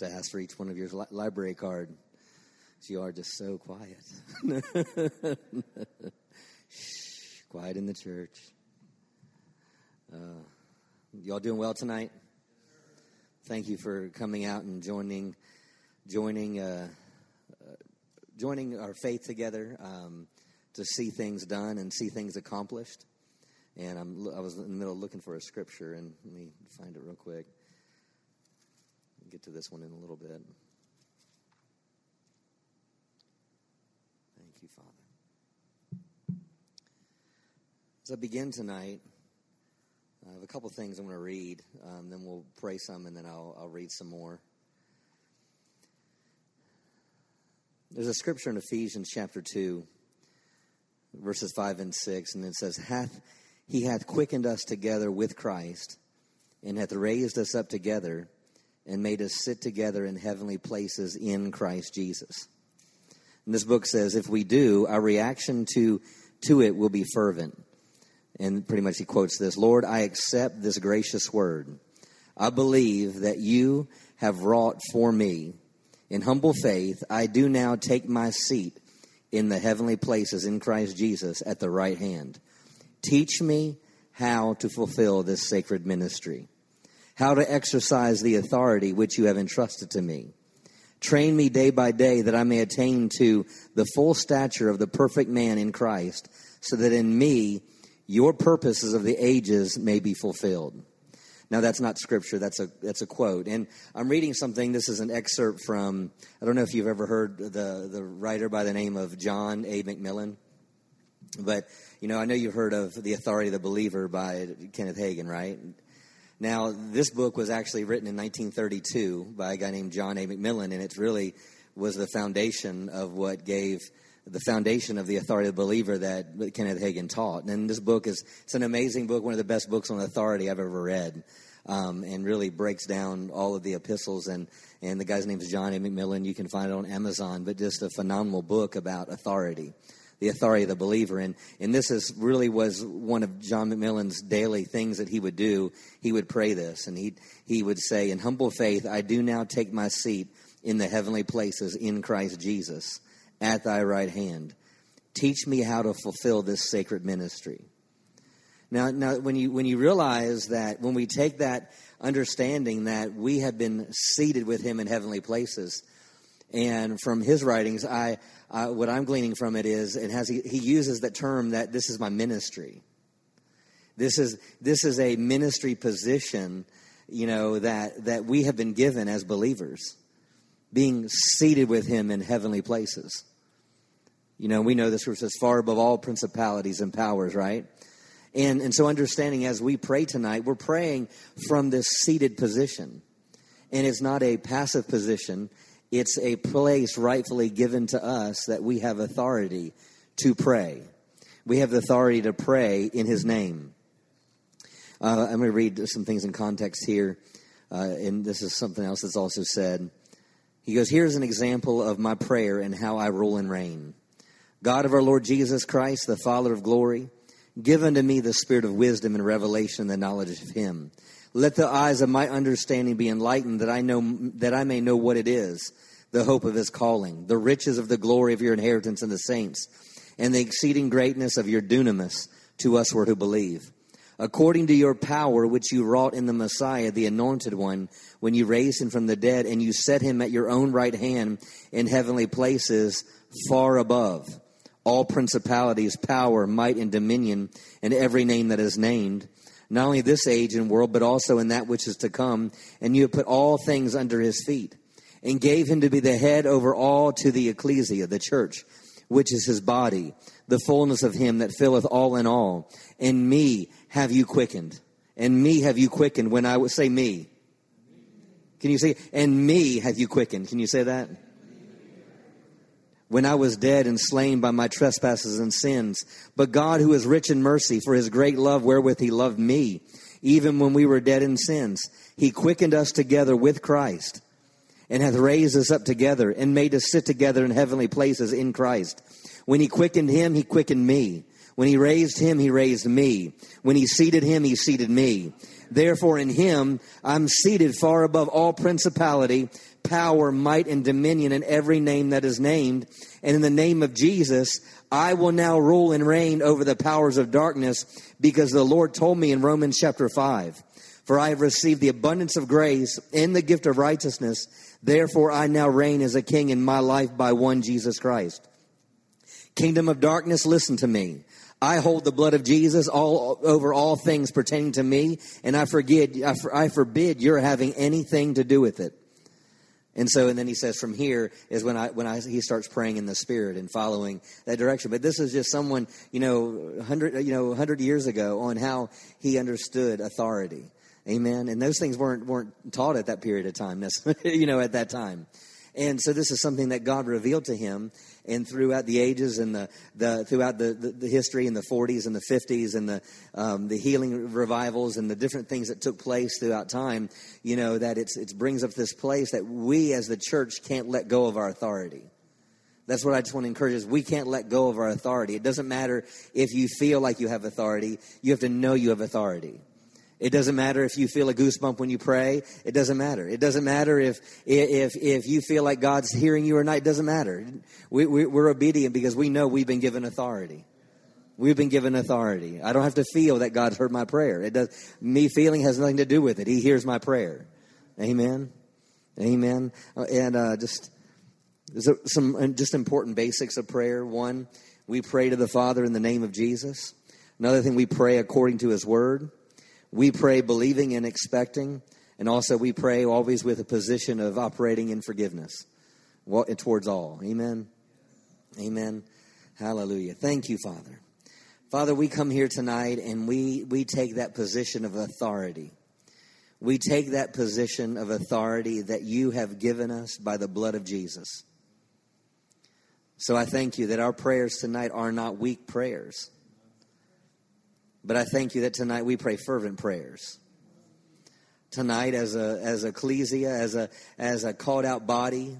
to ask for each one of your li- library card. You are just so quiet. Shh, quiet in the church. Uh, y'all doing well tonight? Thank you for coming out and joining, joining, uh, uh, joining our faith together um, to see things done and see things accomplished. And I'm, I was in the middle looking for a scripture, and let me find it real quick. Get to this one in a little bit. Thank you, Father. As I begin tonight, I have a couple things I'm going to read. Um, then we'll pray some, and then I'll, I'll read some more. There's a scripture in Ephesians chapter 2, verses 5 and 6, and it says, Hath he hath quickened us together with Christ, and hath raised us up together, and made us sit together in heavenly places in Christ Jesus. And this book says, if we do, our reaction to, to it will be fervent. And pretty much he quotes this Lord, I accept this gracious word. I believe that you have wrought for me. In humble faith, I do now take my seat in the heavenly places in Christ Jesus at the right hand. Teach me how to fulfill this sacred ministry, how to exercise the authority which you have entrusted to me. Train me day by day that I may attain to the full stature of the perfect man in Christ, so that in me your purposes of the ages may be fulfilled. Now that's not scripture, that's a that's a quote. And I'm reading something, this is an excerpt from I don't know if you've ever heard the the writer by the name of John A. MacMillan. But you know, I know you've heard of The Authority of the Believer by Kenneth Hagin, right? Now, this book was actually written in 1932 by a guy named John A. MacMillan, and it really was the foundation of what gave the foundation of the authority of the believer that Kenneth Hagin taught. And this book is it's an amazing book, one of the best books on authority I've ever read, um, and really breaks down all of the epistles. and And the guy's name is John A. MacMillan. You can find it on Amazon, but just a phenomenal book about authority the authority of the believer. And, and this is really was one of John MacMillan's daily things that he would do. He would pray this, and he, he would say, In humble faith, I do now take my seat in the heavenly places in Christ Jesus at thy right hand. Teach me how to fulfill this sacred ministry. Now, now when, you, when you realize that when we take that understanding that we have been seated with him in heavenly places, and from his writings, I, what I'm gleaning from it is, it has he, he uses that term that this is my ministry. This is this is a ministry position, you know that that we have been given as believers, being seated with Him in heavenly places. You know, we know this verse is far above all principalities and powers, right? And and so understanding as we pray tonight, we're praying from this seated position, and it's not a passive position it's a place rightfully given to us that we have authority to pray. We have the authority to pray in His name. Uh, I'm going to read some things in context here, uh, and this is something else that's also said. He goes, Here's an example of my prayer and how I rule and reign. God of our Lord Jesus Christ, the Father of glory, give unto me the spirit of wisdom and revelation and the knowledge of Him let the eyes of my understanding be enlightened that I know that I may know what it is, the hope of his calling, the riches of the glory of your inheritance in the saints, and the exceeding greatness of your dunamis to us who believe. According to your power which you wrought in the Messiah, the anointed one, when you raised him from the dead, and you set him at your own right hand in heavenly places, far above all principalities, power, might, and dominion, and every name that is named not only this age and world, but also in that which is to come. And you have put all things under his feet, and gave him to be the head over all to the ecclesia, the church, which is his body, the fullness of him that filleth all in all. And me have you quickened. And me have you quickened when I would say me. Can you say, and me have you quickened? Can you say that? When I was dead and slain by my trespasses and sins. But God, who is rich in mercy, for his great love wherewith he loved me, even when we were dead in sins, he quickened us together with Christ, and hath raised us up together, and made us sit together in heavenly places in Christ. When he quickened him, he quickened me. When he raised him, he raised me. When he seated him, he seated me. Therefore, in him, I'm seated far above all principality, power, might, and dominion, in every name that is named. And in the name of Jesus, I will now rule and reign over the powers of darkness, because the Lord told me in Romans chapter 5 For I have received the abundance of grace and the gift of righteousness. Therefore, I now reign as a king in my life by one Jesus Christ. Kingdom of darkness, listen to me. I hold the blood of Jesus all over all things pertaining to me, and I forget, I, for, I forbid your having anything to do with it. And so, and then he says, from here is when I when I he starts praying in the spirit and following that direction. But this is just someone, you know, hundred you know, hundred years ago on how he understood authority. Amen. And those things weren't weren't taught at that period of time, you know, at that time. And so this is something that God revealed to him and throughout the ages and the, the throughout the, the, the, history in the 40s and the 50s and the um, the healing revivals and the different things that took place throughout time, you know that it's it brings up this place that we as the church can't let go of our authority. That's what I just want to encourage is we can't let go of our authority. It doesn't matter if you feel like you have authority, you have to know you have authority. It doesn't matter if you feel a goosebump when you pray. It doesn't matter. It doesn't matter if if if you feel like God's hearing you or not. It doesn't matter. We, we, we're obedient because we know we've been given authority. We've been given authority. I don't have to feel that God's heard my prayer. It does. Me feeling has nothing to do with it. He hears my prayer. Amen. Amen. Uh, and uh, just some uh, just important basics of prayer. One, we pray to the Father in the name of Jesus. Another thing, we pray according to His Word. We pray believing and expecting, and also we pray always with a position of operating in forgiveness towards all. Amen. Amen. Hallelujah. Thank you, Father. Father, we come here tonight and we, we take that position of authority. We take that position of authority that you have given us by the blood of Jesus. So I thank you that our prayers tonight are not weak prayers. But I thank you that tonight we pray fervent prayers. Tonight, as a as ecclesia, as a as a called out body,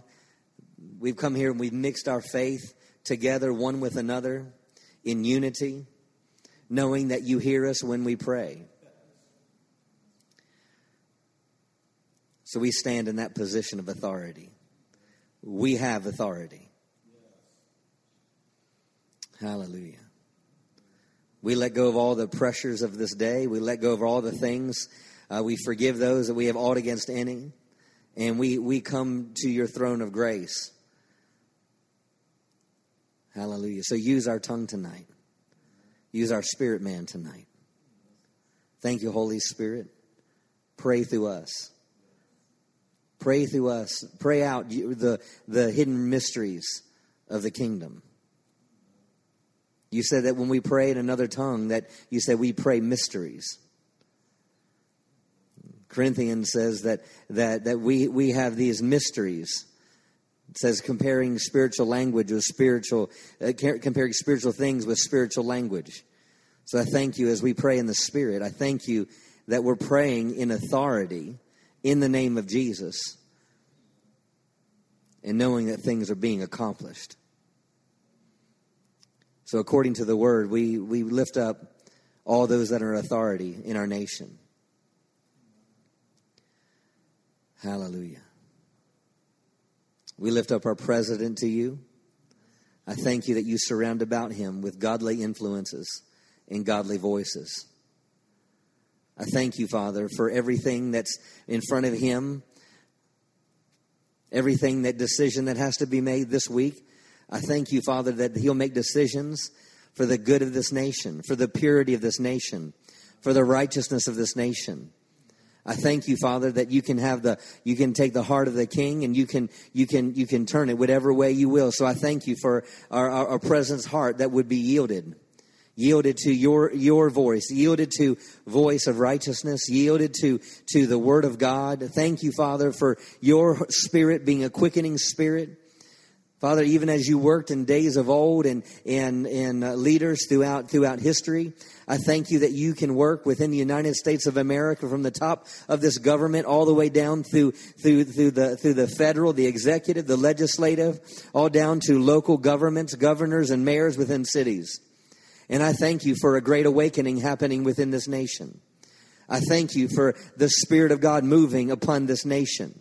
we've come here and we've mixed our faith together, one with another, in unity, knowing that you hear us when we pray. So we stand in that position of authority. We have authority. Hallelujah. We let go of all the pressures of this day. We let go of all the things. Uh, we forgive those that we have aught against any. And we, we come to your throne of grace. Hallelujah. So use our tongue tonight. Use our spirit man tonight. Thank you, Holy Spirit. Pray through us. Pray through us. Pray out the, the hidden mysteries of the kingdom. You said that when we pray in another tongue, that you said we pray mysteries. Corinthians says that that that we we have these mysteries. It says comparing spiritual language with spiritual, uh, comparing spiritual things with spiritual language. So I thank you as we pray in the Spirit. I thank you that we're praying in authority in the name of Jesus and knowing that things are being accomplished. So, according to the word, we, we lift up all those that are authority in our nation. Hallelujah. We lift up our president to you. I thank you that you surround about him with godly influences and godly voices. I thank you, Father, for everything that's in front of him, everything that decision that has to be made this week. I thank you, Father, that He'll make decisions for the good of this nation, for the purity of this nation, for the righteousness of this nation. I thank you, Father, that you can have the you can take the heart of the king and you can you can you can turn it whatever way you will. So I thank you for our, our, our president's heart that would be yielded. Yielded to your your voice, yielded to voice of righteousness, yielded to to the word of God. Thank you, Father, for your spirit being a quickening spirit. Father, even as you worked in days of old and, and, and uh, leaders throughout, throughout history, I thank you that you can work within the United States of America from the top of this government all the way down through, through, through, the, through the federal, the executive, the legislative, all down to local governments, governors, and mayors within cities. And I thank you for a great awakening happening within this nation. I thank you for the Spirit of God moving upon this nation.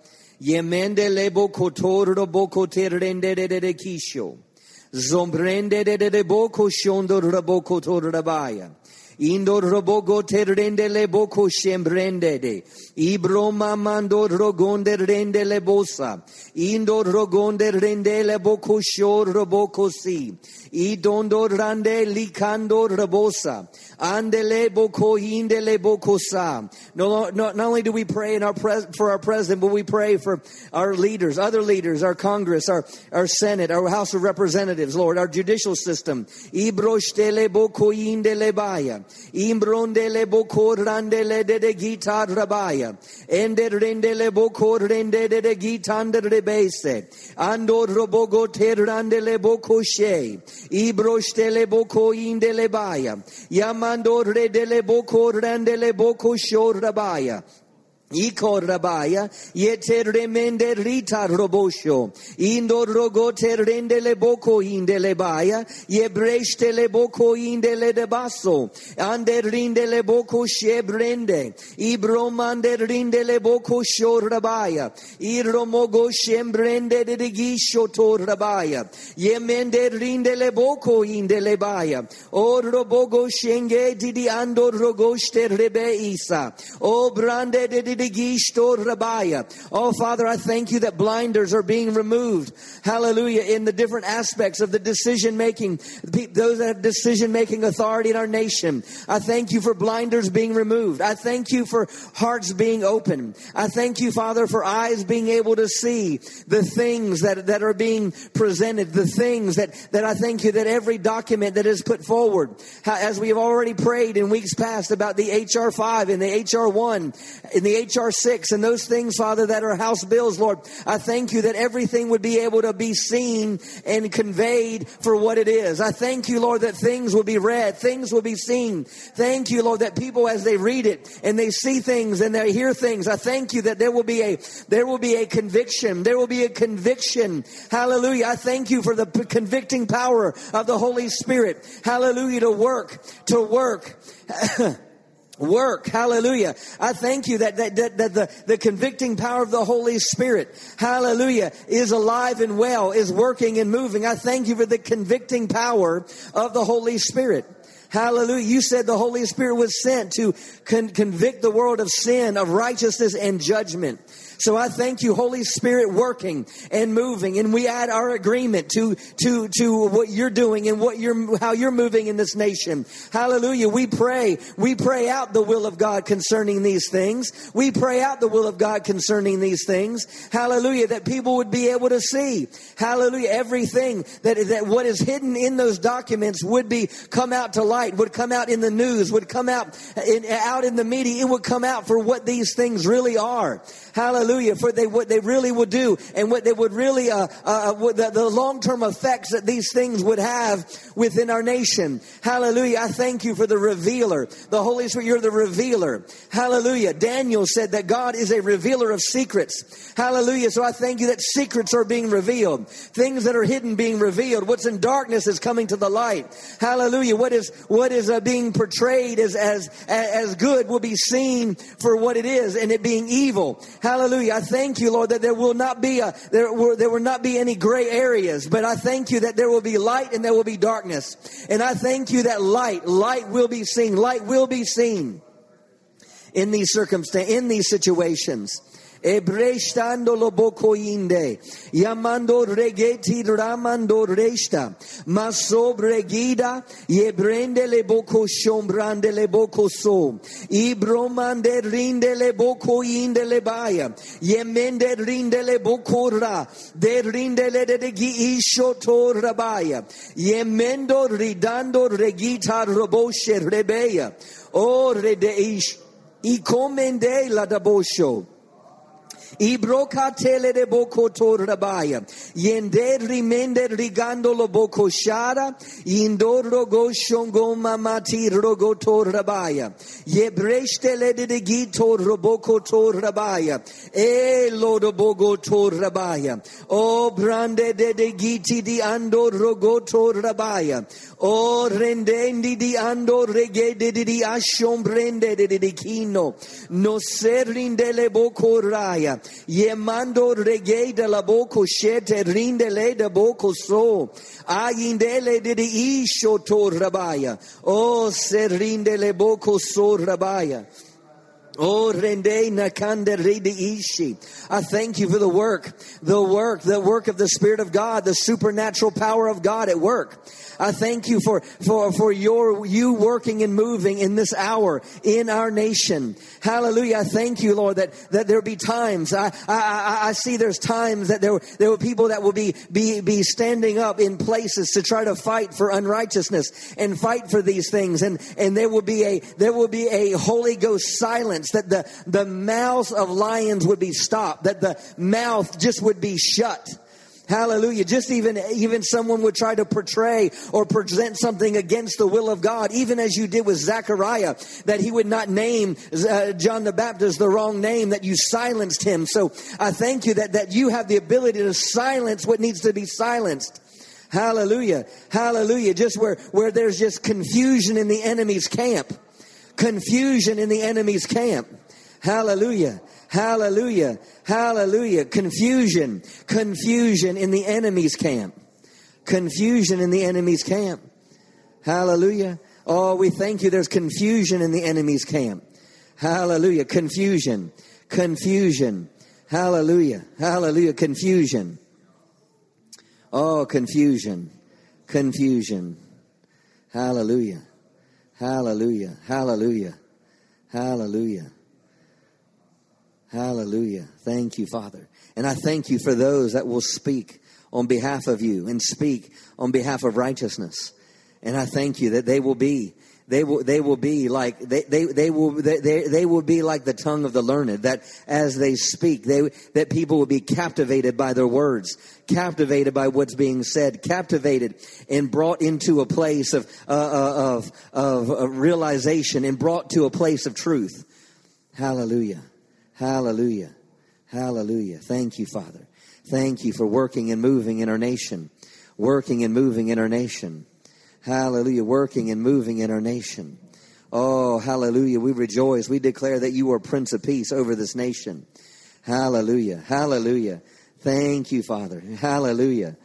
Yemende le boko toro boko terrende de de kisho. Zombrende de de boko shondo raboko tor rabaya. Indor robogo terrende le boko shembrende de. Ibroma mando rogonde rende le bosa. Indor rogonde rende le boko shor roboko si. Idondo rande likando rabosa. Andele boko indele boko sa. No, no, not only do we pray in our pres- for our president, but we pray for our leaders, other leaders, our Congress, our, our Senate, our House of Representatives, Lord, our judicial system. Ibroshtele boko indele baya. Imbrondele boko randele de de gita rabaya. Ende rendele boko rende de de gitande rebese. Ando robogo terrandele boko she. Ibroshtele boko indele baya. Yamando redele boko randele boko shorabaya. Iko rabaya, yete remende rita robosho, indo rogote rendele boko indele baya, yebreste le boko indele de basso, ande rindele boko shebrende, ibromande rindele boko shorabaya, iromogo shembrende de gisho to rabaya, yemende rindele boko indele baya, o robogo shenge didi ando rogoste rebe isa, o brande de Oh, Father, I thank you that blinders are being removed. Hallelujah. In the different aspects of the decision making, those that have decision making authority in our nation. I thank you for blinders being removed. I thank you for hearts being open. I thank you, Father, for eyes being able to see the things that, that are being presented, the things that, that I thank you that every document that is put forward, as we have already prayed in weeks past about the HR 5 and the HR 1 and the HR 6 and those things, Father, that are House bills, Lord, I thank you that everything would be able to be seen and conveyed for what it is. I thank you, Lord, that things will be read, things will be seen. Thank you, Lord, that people as they read it and they see things and they hear things, I thank you that there will be a there will be a conviction. There will be a conviction. Hallelujah. I thank you for the convicting power of the Holy Spirit. Hallelujah to work, to work. work. Hallelujah. I thank you that, that, that, that, the, the convicting power of the Holy Spirit, hallelujah, is alive and well, is working and moving. I thank you for the convicting power of the Holy Spirit. Hallelujah. You said the Holy Spirit was sent to con- convict the world of sin, of righteousness, and judgment. So I thank you, Holy Spirit, working and moving, and we add our agreement to to to what you're doing and what you're how you're moving in this nation. Hallelujah. We pray, we pray out the will of God concerning these things. We pray out the will of God concerning these things. Hallelujah. That people would be able to see. Hallelujah. Everything that that what is hidden in those documents would be come out to light, would come out in the news, would come out in, out in the media. It would come out for what these things really are. Hallelujah. For they, what they really would do and what they would really, uh, uh, uh the, the long term effects that these things would have within our nation. Hallelujah. I thank you for the revealer. The Holy Spirit, you're the revealer. Hallelujah. Daniel said that God is a revealer of secrets. Hallelujah. So I thank you that secrets are being revealed. Things that are hidden being revealed. What's in darkness is coming to the light. Hallelujah. What is, what is uh, being portrayed as, as, as good will be seen for what it is and it being evil. Hallelujah. I thank you, Lord, that there will not be a, there will, there will not be any gray areas, but I thank you that there will be light and there will be darkness. And I thank you that light, light will be seen, light will be seen in these circumstances, in these situations. Ebrestando lo bocoinde. Yamando regeti ramando resta. Maso bregida. Yebrende le boco shombrande le boco so. Ibromande rinde le boco inde le baya. Yemende rinde le boco ra. De rinde le de gi isho to rabaya. Yemendo ridando regita roboshe rebeya. O rede ish. I comende la dabosho. Ibrocatele de boko torabaya. Yende rimende rigando lo boko shara. Indoro go shongo mamati rogo torabaya. Yebreste le de gito roboko torabaya. E lodo bogo torabaya. O brande de de giti di ando rogo torabaya. O rendendi di ando regede di ashombrende de di kino. No serrinde le boko raya. Yemando reggae de la boco shete rindele de boco so. Ayindele de de isho to rabaya. Oh, se rindele boco so rabaya. Oh, rende nakande rede ishi. I thank you for the work, the work, the work of the Spirit of God, the supernatural power of God at work. I thank you for, for, for your, you working and moving in this hour in our nation. Hallelujah. I thank you, Lord, that, that there be times. I, I, I see there's times that there, there were people that will be, be, be standing up in places to try to fight for unrighteousness and fight for these things. And, and there will be a, there will be a Holy Ghost silence that the, the mouths of lions would be stopped, that the mouth just would be shut. Hallelujah. Just even, even someone would try to portray or present something against the will of God, even as you did with Zechariah, that he would not name uh, John the Baptist the wrong name, that you silenced him. So I thank you that, that you have the ability to silence what needs to be silenced. Hallelujah. Hallelujah. Just where, where there's just confusion in the enemy's camp. Confusion in the enemy's camp. Hallelujah. Hallelujah. Hallelujah. Confusion. Confusion in the enemy's camp. Confusion in the enemy's camp. Hallelujah. Oh, we thank you. There's confusion in the enemy's camp. Hallelujah. Confusion. Confusion. Hallelujah. Hallelujah. Confusion. Oh, confusion. Confusion. Hallelujah. Hallelujah. Hallelujah. Hallelujah. Hallelujah. Thank you, Father. And I thank you for those that will speak on behalf of you and speak on behalf of righteousness. And I thank you that they will be they will they will be like they they, they will they, they will be like the tongue of the learned that as they speak they that people will be captivated by their words captivated by what's being said captivated and brought into a place of uh, uh of, of of realization and brought to a place of truth hallelujah hallelujah hallelujah thank you father thank you for working and moving in our nation working and moving in our nation Hallelujah. Working and moving in our nation. Oh, hallelujah. We rejoice. We declare that you are Prince of Peace over this nation. Hallelujah. Hallelujah. Thank you, Father. Hallelujah.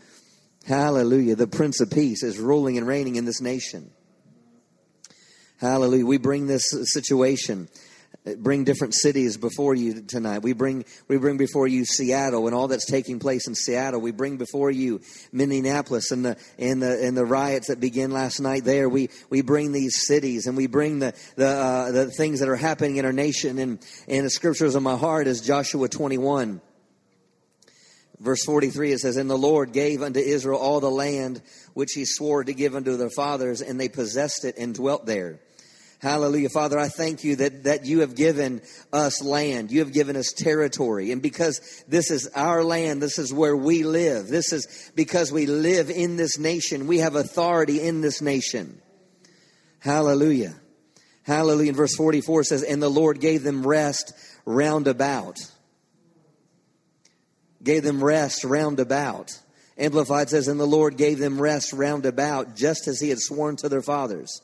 Hallelujah. The Prince of Peace is ruling and reigning in this nation. Hallelujah. We bring this situation bring different cities before you tonight. We bring we bring before you Seattle and all that's taking place in Seattle. We bring before you Minneapolis and the and the and the riots that began last night there. We we bring these cities and we bring the the uh, the things that are happening in our nation. And and the scriptures on my heart is Joshua twenty one. Verse 43, it says, And the Lord gave unto Israel all the land which he swore to give unto their fathers, and they possessed it and dwelt there. Hallelujah. Father, I thank you that, that you have given us land. You have given us territory. And because this is our land, this is where we live. This is because we live in this nation. We have authority in this nation. Hallelujah. Hallelujah. And verse 44 says, And the Lord gave them rest round about. Gave them rest round about. Amplified says, And the Lord gave them rest round about, just as he had sworn to their fathers.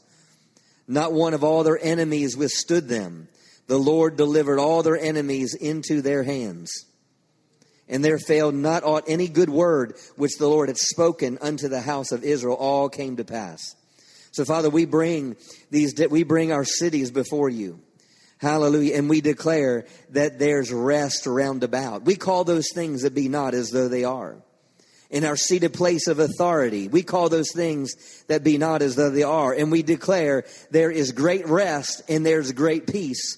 Not one of all their enemies withstood them. The Lord delivered all their enemies into their hands. And there failed not aught any good word which the Lord had spoken unto the house of Israel. All came to pass. So, Father, we bring these, we bring our cities before you. Hallelujah. And we declare that there's rest round about. We call those things that be not as though they are. In our seated place of authority, we call those things that be not as though they are. And we declare there is great rest and there's great peace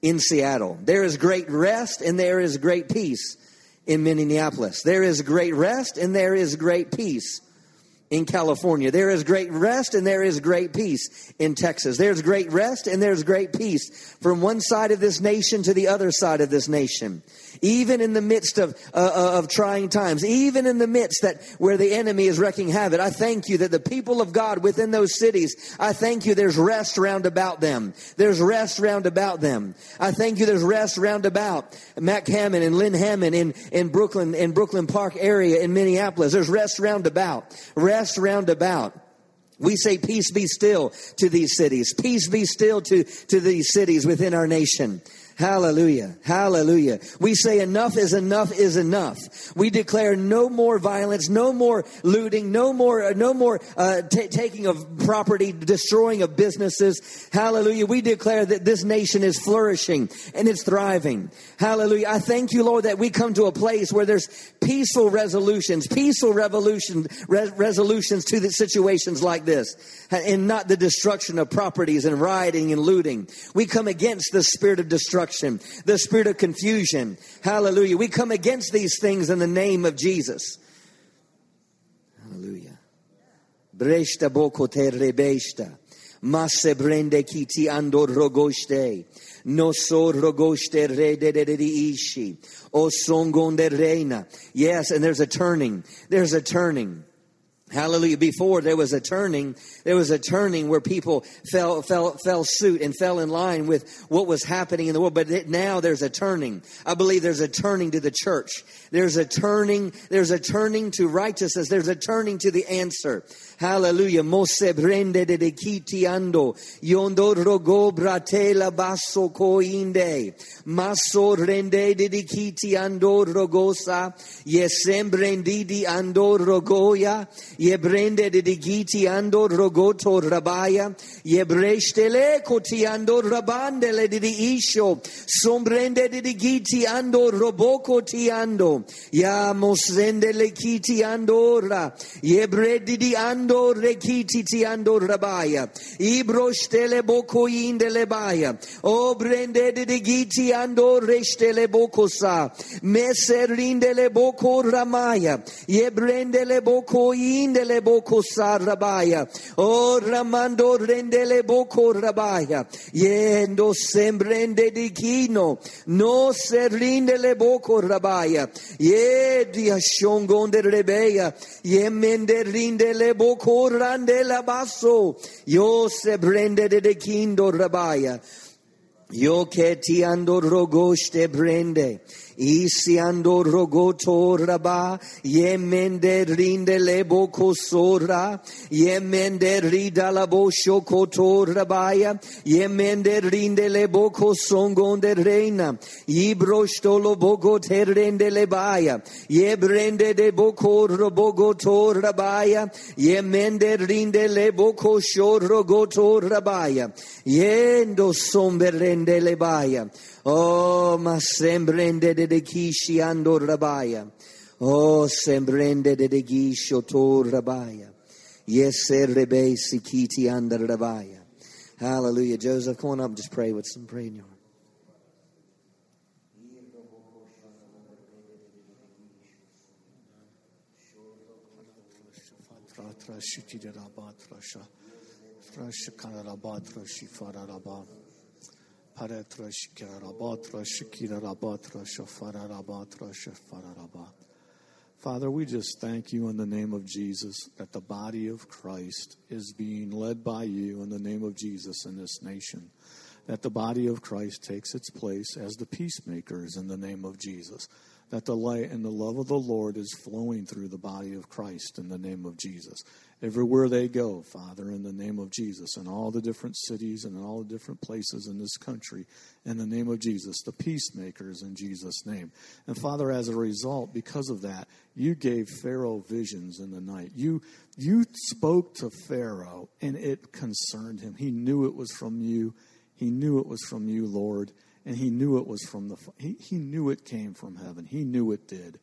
in Seattle. There is great rest and there is great peace in Minneapolis. There is great rest and there is great peace in California. There is great rest and there is great peace in Texas. There's great rest and there's great peace from one side of this nation to the other side of this nation even in the midst of, uh, uh, of trying times, even in the midst that where the enemy is wrecking havoc. I thank you that the people of God within those cities, I thank you there's rest round about them. There's rest round about them. I thank you there's rest round about Mac Hammond and Lynn Hammond in, in Brooklyn, in Brooklyn Park area in Minneapolis. There's rest round about. Rest round about. We say peace be still to these cities. Peace be still to, to these cities within our nation. Hallelujah. Hallelujah. We say enough is enough is enough. We declare no more violence, no more looting, no more, uh, no more uh, t- taking of property, destroying of businesses. Hallelujah. We declare that this nation is flourishing and it's thriving. Hallelujah. I thank you, Lord, that we come to a place where there's peaceful resolutions, peaceful revolution, re- resolutions to the situations like this, and not the destruction of properties and rioting and looting. We come against the spirit of destruction destruction, the spirit of confusion. Hallelujah. We come against these things in the name of Jesus. Hallelujah. Breshta bokote rebeshta. Masse brende kiti andor rogoste. No so rogoste rede de ishi. O songonde reina. Yes, and there's a turning. There's a turning. Hallelujah. Before there was a turning, there was a turning where people fell, fell, fell suit and fell in line with what was happening in the world. But now there's a turning. I believe there's a turning to the church. There's a turning, there's a turning to righteousness. There's a turning to the answer. Hallelujah. Mose brende de de kitiando. Yondo rogo bratela basso coinde. Maso rende de de kitiando rogosa. Yesembre di ando rogoya. Yebrende de de kitiando rogoto rabaya. Yebrechtele cotiando rabandele de de isho. Sombrende de de kitiando roboko tiando. Ya mosende le kitiandora. Yebredi di ando ando rekiti ti ando rabaya. Ibro stele boko inde lebaya. O brende de giti ando restele boko sa. Meserinde le boko ramaya. Ye brende le boko inde le boko sa rabaya. O ramando rende le boko rabaya. Yendo sembrende di kino. No serinde le boko rabaya. Ye dia shongonde rebeya. Ye mende rinde le boko corrande la basso, yo se brende de kindo rabaya, yo che ti ando rogoste brende, Isiando rogoto raba, yemende rinde lebo kosora, yemende rida la bosho koto rabaya, yemende rinde lebo kosongonde reina, ibrosto lo bogo terrende lebaya, yebrende de boko robogoto rabaya, yemende rinde lebo kosho rogoto rabaya, yendo somberende lebaya, Oh, ma sembrende de de kishi ando rabaya. Oh, sembrende de de gisho to rabaya. Yes, rebe sikiti under rabaya. Hallelujah. Joseph, come on up just pray with some prayer in your heart. Paratra shikira rabatra shikira rabatra shafara rabatra shafara rabat. Father, we just thank you in the name of Jesus that the body of Christ is being led by you in the name of Jesus in this nation. That the body of Christ takes its place as the peacemakers in the name of Jesus. That the light and the love of the Lord is flowing through the body of Christ in the name of Jesus everywhere they go, Father, in the name of Jesus, in all the different cities and in all the different places in this country, in the name of Jesus, the peacemakers in Jesus' name. And Father, as a result, because of that, you gave Pharaoh visions in the night. You you spoke to Pharaoh and it concerned him. He knew it was from you. He knew it was from you, Lord, and he knew it was from the he, he knew it came from heaven. He knew it did.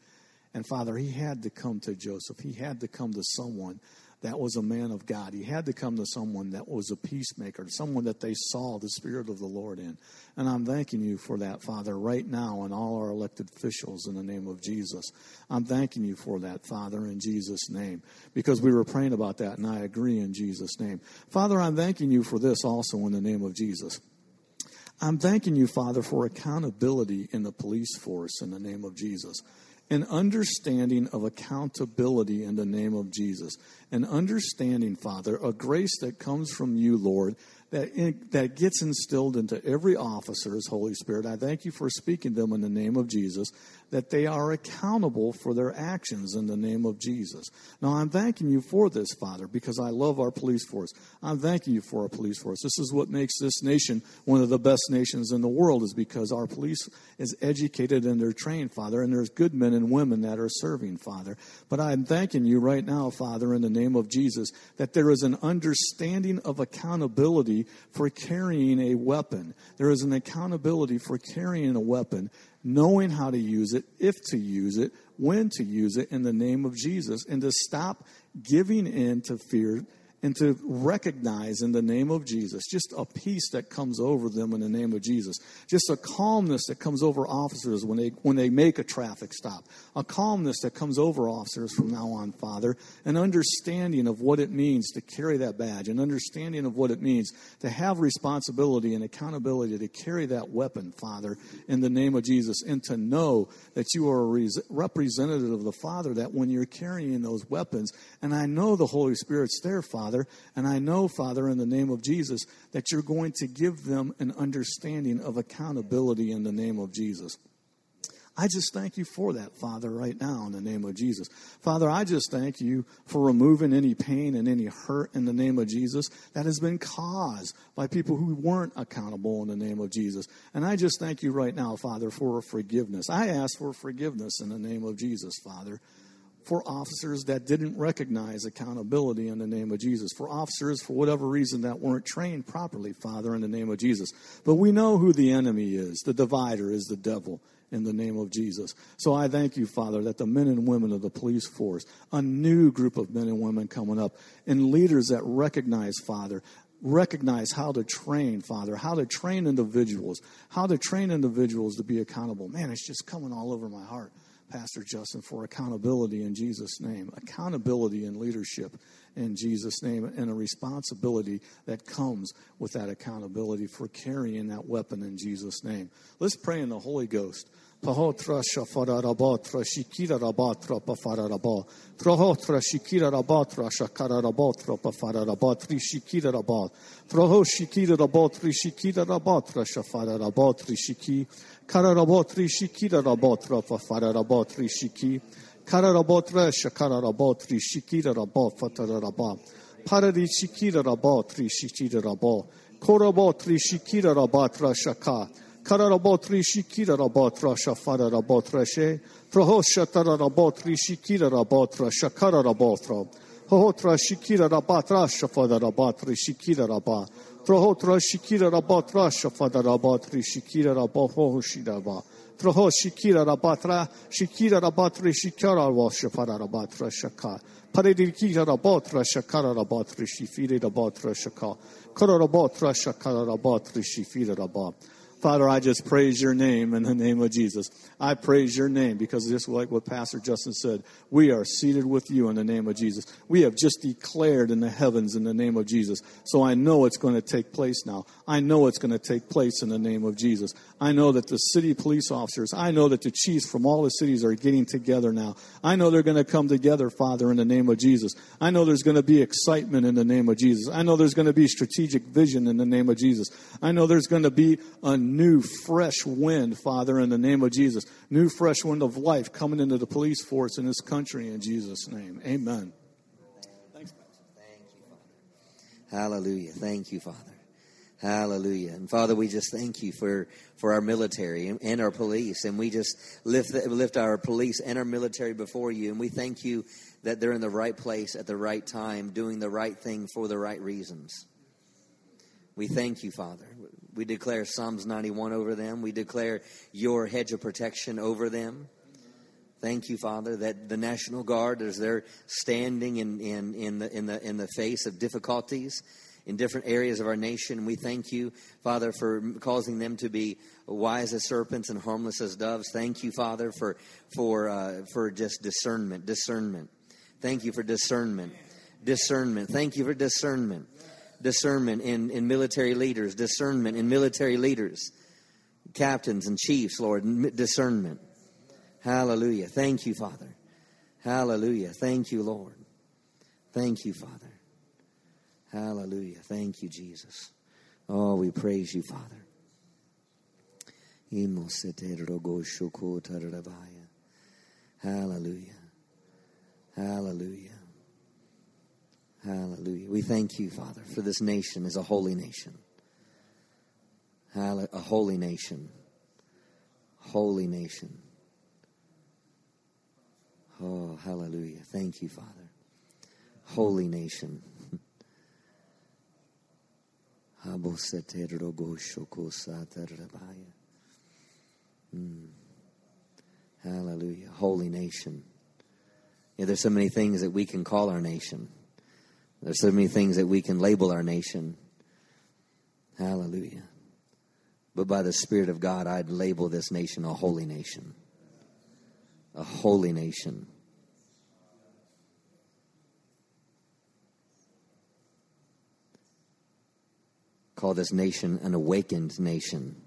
And Father, he had to come to Joseph. He had to come to someone that was a man of God. He had to come to someone that was a peacemaker, someone that they saw the Spirit of the Lord in. And I'm thanking you for that, Father, right now, and all our elected officials in the name of Jesus. I'm thanking you for that, Father, in Jesus' name, because we were praying about that, and I agree in Jesus' name. Father, I'm thanking you for this also in the name of Jesus. I'm thanking you, Father, for accountability in the police force in the name of Jesus an understanding of accountability in the name of Jesus. An understanding, Father, a grace that comes from you, Lord, that, in, that gets instilled into every officer's Holy Spirit. I thank you for speaking them in the name of Jesus, that they are accountable for their actions in the name of Jesus. Now, I'm thanking you for this, Father, because I love our police force. I'm thanking you for our police force. This is what makes this nation one of the best nations in the world, is because our police is educated and they're trained, Father, and there's good men and women that are serving, Father. But I'm thanking you right now, Father, in the name of Jesus, that there is an understanding of accountability for carrying a weapon. There is an accountability for carrying a weapon knowing how to use it, if to use it, when to use it in the name of Jesus, and to stop giving in to fear and to recognize in the name of Jesus just a peace that comes over them in the name of Jesus, just a calmness that comes over officers when they when they make a traffic stop, a calmness that comes over officers from now on, Father, an understanding of what it means to carry that badge, an understanding of what it means to have responsibility and accountability to carry that weapon, Father, in the name of Jesus, and to know that you are a representative of the Father, that when you're carrying those weapons, and I know the Holy Spirit's there, Father Father. And I know, Father, in the name of Jesus, that you're going to give them an understanding of accountability in the name of Jesus. I just thank you for that, Father, right now in the name of Jesus. Father, I just thank you for removing any pain and any hurt in the name of Jesus that has been caused by people who weren't accountable in the name of Jesus. And I just thank you right now, Father, for forgiveness. I ask for forgiveness in the name of Jesus, Father for officers that didn't recognize accountability in the name of Jesus, for officers, for whatever reason, that weren't trained properly, Father, in the name of Jesus. But we know who the enemy is. The divider is the devil in the name of Jesus. So I thank you, Father, that the men and women of the police force, a new group of men and women coming up, and leaders that recognize, Father, recognize how to train, Father, how to train individuals, how to train individuals to be accountable. Man, it's just coming all over my heart. Pastor Justin, for accountability in Jesus' name. Accountability in leadership in Jesus' name, and a responsibility that comes with that accountability for carrying that weapon in Jesus' name. Let's pray in the Holy Ghost. Pahotra shafararabatra shikira rabatra pafararaba. Trohotra shikira rabatra shakara rabatra pafararabatri shikira rabat. Troho shikira rabatri shikira rabatra shafararabatri shiki. Kararabotri shikira rabatra pafararabatri shiki. Kararabotra shakararabotri shikira rabat fatararaba. Parari shikira rabatri shikira rabat. Korabotri shikira rabatra shaka. Kararabot Rishikira Rabot Rasha Fara Rabot Rashe, Prohosha Tararabot Rishikira Rabot Rasha Kara Rabotra, Hohotra Shikira Rabat Rasha Fada Rabat Rishikira Rabba, Prohotra Shikira Rabat Rasha Fada Rabat Rishikira Rabot Hoshidaba. Troho Shikira Rabatra, Shikira Rabat Rishikara Washa Fara Rabat Rashaka. Paredikira Rabat Rashakara Rabat Rishifira Rabat Rashaka. Kara Rabat Rashakara Rabat Rishifira Rabat. Father, I just praise your name in the name of Jesus. I praise your name because just like what Pastor Justin said, we are seated with you in the name of Jesus. We have just declared in the heavens in the name of Jesus. So I know it's going to take place now. I know it's going to take place in the name of Jesus. I know that the city police officers, I know that the chiefs from all the cities are getting together now. I know they're going to come together, Father, in the name of Jesus. I know there's going to be excitement in the name of Jesus. I know there's going to be strategic vision in the name of Jesus. I know there's going to be a new, fresh wind, Father, in the name of Jesus. New, fresh wind of life coming into the police force in this country in Jesus' name. Amen. Thanks, Thank you, Father. Hallelujah. Thank you, Father. Hallelujah. And Father, we just thank you for, for our military and our police. And we just lift, lift our police and our military before you. And we thank you that they're in the right place at the right time, doing the right thing for the right reasons. We thank you, Father. We declare Psalms 91 over them. We declare your hedge of protection over them. Thank you, Father, that the National Guard, as they're standing in, in, in, the, in, the, in the face of difficulties in different areas of our nation, we thank you, Father, for causing them to be wise as serpents and harmless as doves. Thank you, Father, for, for, uh, for just discernment, discernment. Thank you for discernment, discernment. Thank you for discernment, discernment in, in military leaders, discernment in military leaders, captains and chiefs, Lord, discernment. Hallelujah. Thank you, Father. Hallelujah. Thank you, Lord. Thank you, Father. Hallelujah. Thank you, Jesus. Oh, we praise you, Father. Hallelujah. Hallelujah. Hallelujah. We thank you, Father, for this nation is a holy nation. A holy nation. Holy nation. Oh, hallelujah. Thank you, Father. Holy nation. Mm. Hallelujah. Holy nation. Yeah, there's so many things that we can call our nation. There's so many things that we can label our nation. Hallelujah. But by the Spirit of God, I'd label this nation a holy nation a holy nation. Call this nation an awakened nation.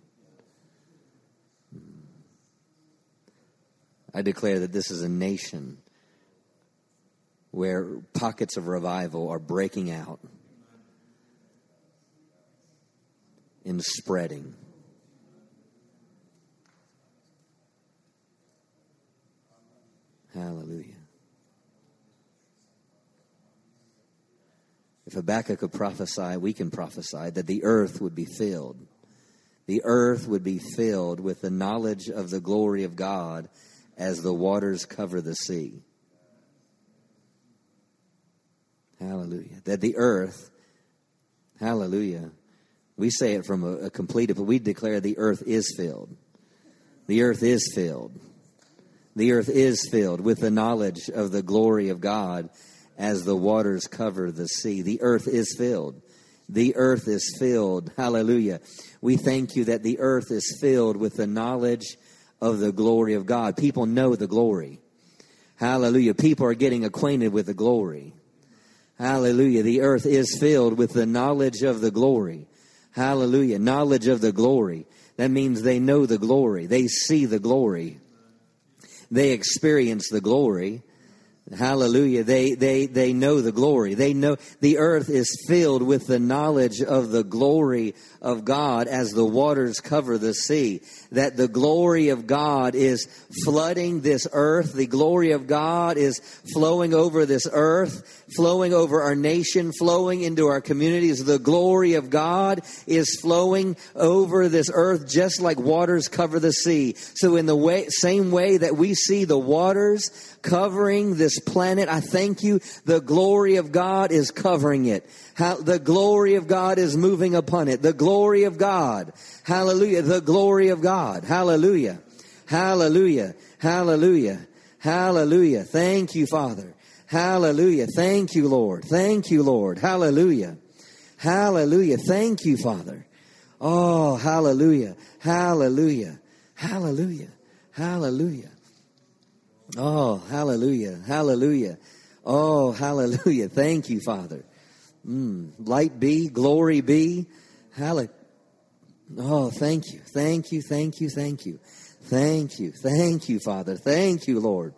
I declare that this is a nation where pockets of revival are breaking out and spreading. Hallelujah. If Habakkuk could prophesy, we can prophesy that the earth would be filled. The earth would be filled with the knowledge of the glory of God as the waters cover the sea. Hallelujah. That the earth, hallelujah, we say it from a, a complete, but we declare the earth is filled. The earth is filled. The earth is filled with the knowledge of the glory of God as the waters cover the sea. The earth is filled. The earth is filled. Hallelujah. We thank you that the earth is filled with the knowledge of the glory of God. People know the glory. Hallelujah. People are getting acquainted with the glory. Hallelujah. The earth is filled with the knowledge of the glory. Hallelujah. Knowledge of the glory. That means they know the glory. They see the glory they experience the glory. Hallelujah. They, they, they know the glory. They know the earth is filled with the knowledge of the glory of God as the waters cover the sea. That the glory of God is flooding this earth. The glory of God is flowing over this earth, flowing over our nation, flowing into our communities. The glory of God is flowing over this earth just like waters cover the sea. So in the way, same way that we see the waters covering this planet. I thank you. The glory of God is covering it. How, the glory of God is moving upon it. The glory of God. Hallelujah. The glory of God. Hallelujah. Hallelujah. Hallelujah. Hallelujah. Thank you, Father. Hallelujah. Thank you, Lord. Thank you, Lord. Hallelujah. Hallelujah. Thank you, Father. Oh, hallelujah. Hallelujah. Hallelujah. Hallelujah. Oh, hallelujah. Hallelujah. Oh, hallelujah. Thank you, Father. Mm, light be, glory be. Hallelujah. Oh, thank you. Thank you. Thank you. Thank you. Thank you. Thank you, Father. Thank you, Lord.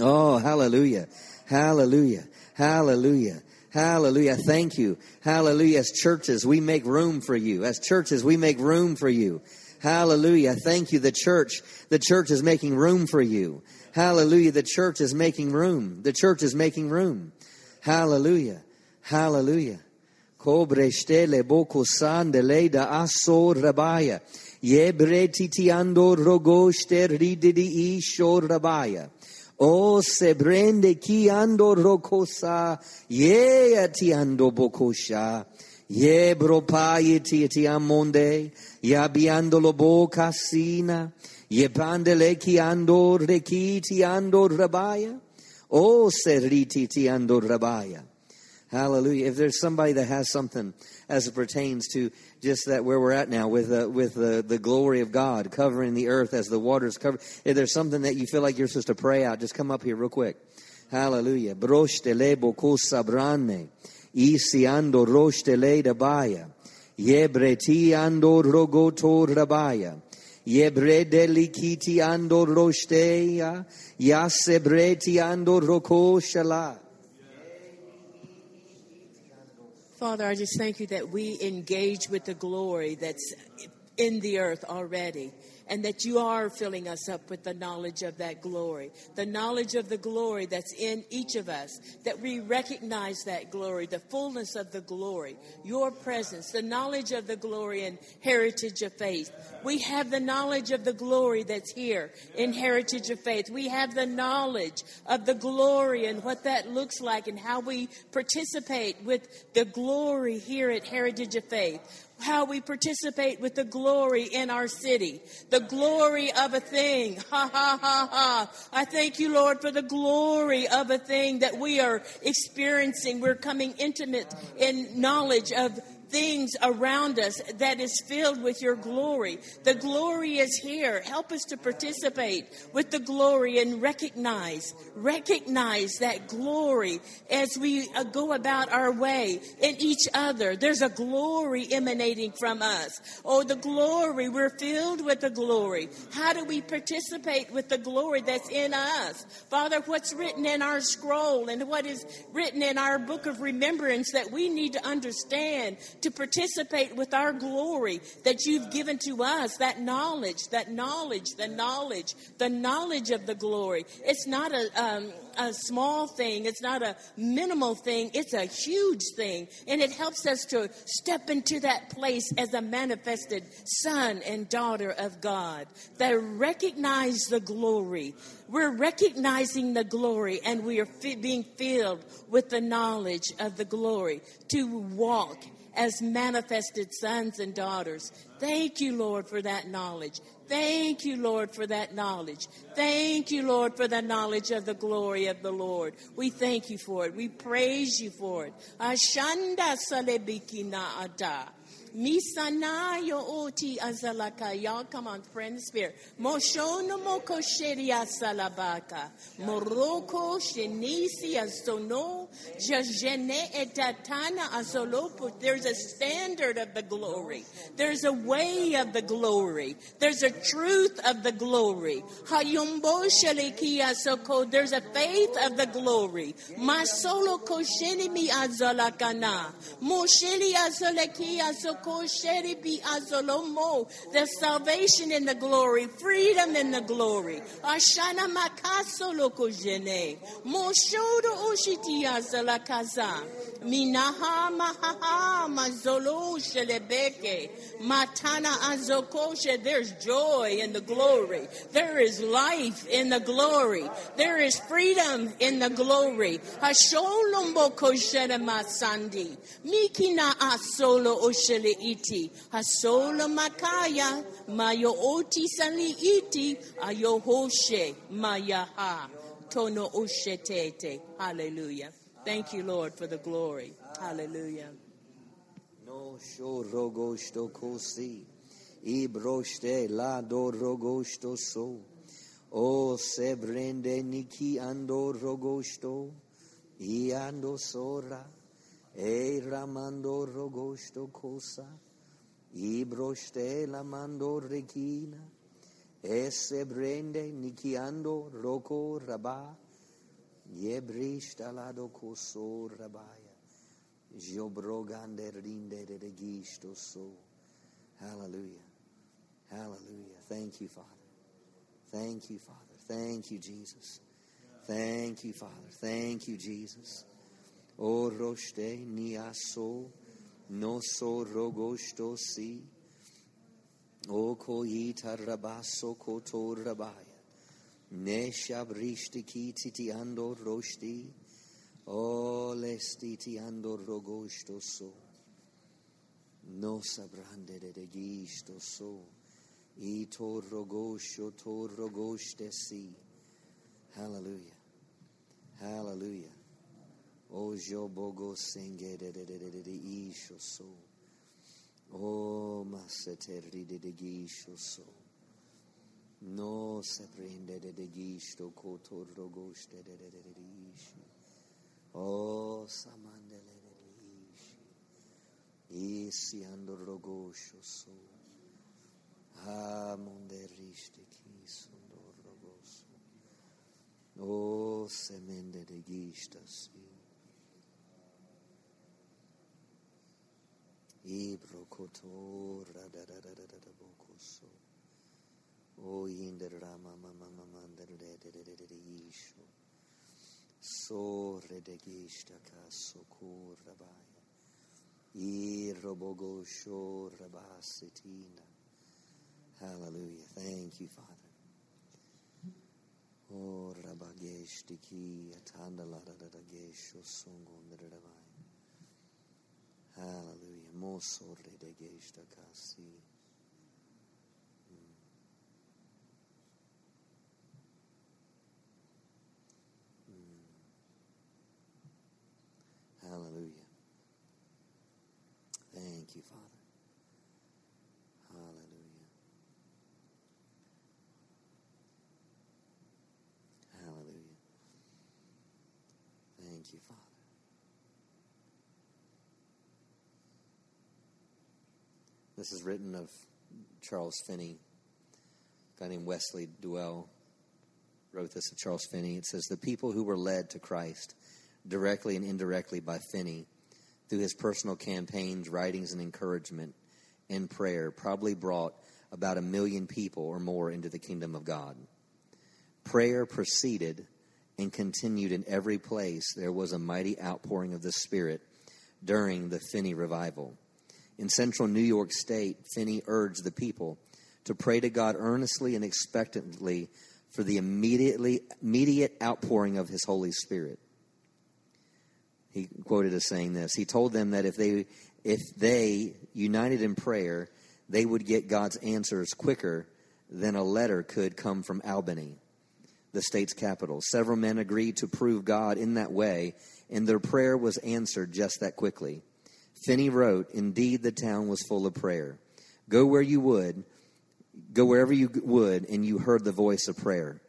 Oh, hallelujah. Hallelujah. Hallelujah. Hallelujah. Thank you. Hallelujah. As churches, we make room for you. As churches, we make room for you. Hallelujah. Thank you. The church, the church is making room for you. Hallelujah. The church is making room. The church is making room. Hallelujah. Hallelujah. Cobreștele bocusan de leida aso rabaya. Yebre titiando rogoște rididi ishor rabaya. O se brende ki ando rokosa, ye atiando bokosha. Ye bropayeti ti amonde, ya biandolo bo casina, ye pandele rekiti andor rabaya, o seriti ti andor rabaya. Hallelujah. If there's somebody that has something as it pertains to just that where we're at now with uh, with the, the glory of God covering the earth as the waters cover, if there's something that you feel like you're supposed to pray out, just come up here real quick. Hallelujah. Brošte lebo sabrane, isi ando rošte le dabaya, yebreti ando rogoto rabaya. Yebre delikiti ando rosteya, yasebreti ando roko Father, I just thank you that we engage with the glory that's in the earth already and that you are filling us up with the knowledge of that glory, the knowledge of the glory that's in each of us, that we recognize that glory, the fullness of the glory, your presence, the knowledge of the glory and heritage of faith. We have the knowledge of the glory that's here in heritage of faith. We have the knowledge of the glory and what that looks like and how we participate with the glory here at heritage of faith how we participate with the glory in our city, the glory of a thing. Ha ha ha ha. I thank you, Lord, for the glory of a thing that we are experiencing. We're coming intimate in knowledge of things around us that is filled with your glory. The glory is here. Help us to participate with the glory and recognize, recognize that glory as we uh, go about our way in each other. There's a glory emanating from us. Oh, the glory. We're filled with the glory. How do we participate with the glory that's in us? Father, what's written in our scroll and what is written in our book of remembrance that we need to understand to participate with our glory that you've given to us, that knowledge, that knowledge, the knowledge, the knowledge of the glory. It's not a, um, a small thing, it's not a minimal thing, it's a huge thing. And it helps us to step into that place as a manifested son and daughter of God that recognize the glory. We're recognizing the glory and we are being filled with the knowledge of the glory to walk as manifested sons and daughters. Thank you, Lord, for that knowledge. Thank you, Lord, for that knowledge. Thank you, Lord, for the knowledge of the glory of the Lord. We thank you for it. We praise you for it. Ashanda salebikina ada. Oti azalaka. Y'all come on, spirit. Moshono moko sheria salabaka. Moroko shenisi azono. Jajene etatana azolopo. There's a standard of the glory. There's a way of the glory. There's a truth of the glory. Hayombo shelikia soko. There's a faith of the glory. Masolo kosheni mi azalakana. Mosheli. There's salvation in the glory, freedom in the glory. Minaha mahaha shelebeke. Matana azokoshe. There's joy in the glory. There is life in the glory. There is freedom in the glory. Hasholombo masandi. Mikina asolo oshele iti. Hasolo makaya. Mayo oti sali iti. Ayohoshe mayaha. Tono oshetete. Hallelujah. Thank you, Lord, for the glory. Hallelujah. No sho rogosto kosi. Ibroste la do rogosto so. O se brende niki ando rogosto. Iando sora. E ramando rogosto cosa. Ibroste la mando rekina. Esse brende niki ando roko rabah. Yebrish talado koso rabaya. Jobrogande rinde de gisto so. Hallelujah. Hallelujah. Thank you, Father. Thank you, Father. Thank you, Jesus. Thank you, Father. Thank you, Jesus. O roshte niaso no so rogosto si. O koyita rabaso koto rabaya. Ne shabrishti ki titi ando roshti. O lesti ti ando rogosto so. No sabrande de gisto so. I torrogosho torrogoste Hallelujah. Hallelujah. O Hallelujah. senge de de de de de isho so. O maseteri de de gisho so. No se prende de de gisto kotorrogoste de de de de ishi. O samandele de de ishi. Isi andorrogosho so. Ah, monderiste ki sondorrogoso. O semende de gistas. Ibro kotora da da da da da da bokoso. O yinder rama mama mama de de de de de de de. So de gishta kaso kur rabaya. I robogo rabasitina. Hallelujah. Thank you, Father. Oh, rabagesh tiki atanda da da sungo. Hallelujah. Moso redegeshta kasi. Hallelujah. Thank you, Father. Hallelujah. Hallelujah. Thank you, Father. This is written of Charles Finney. A guy named Wesley Duewel wrote this of Charles Finney. It says, The people who were led to Christ directly and indirectly by Finney through his personal campaigns, writings, and encouragement and prayer probably brought about a million people or more into the kingdom of God. Prayer proceeded and continued in every place. There was a mighty outpouring of the Spirit during the Finney revival. In central New York State, Finney urged the people to pray to God earnestly and expectantly for the immediately immediate outpouring of his Holy Spirit. He quoted as saying this. He told them that if they if they united in prayer, they would get God's answers quicker than a letter could come from Albany, the state's capital. Several men agreed to prove God in that way, and their prayer was answered just that quickly. Finney wrote, Indeed, the town was full of prayer. Go where you would, go wherever you would, and you heard the voice of prayer.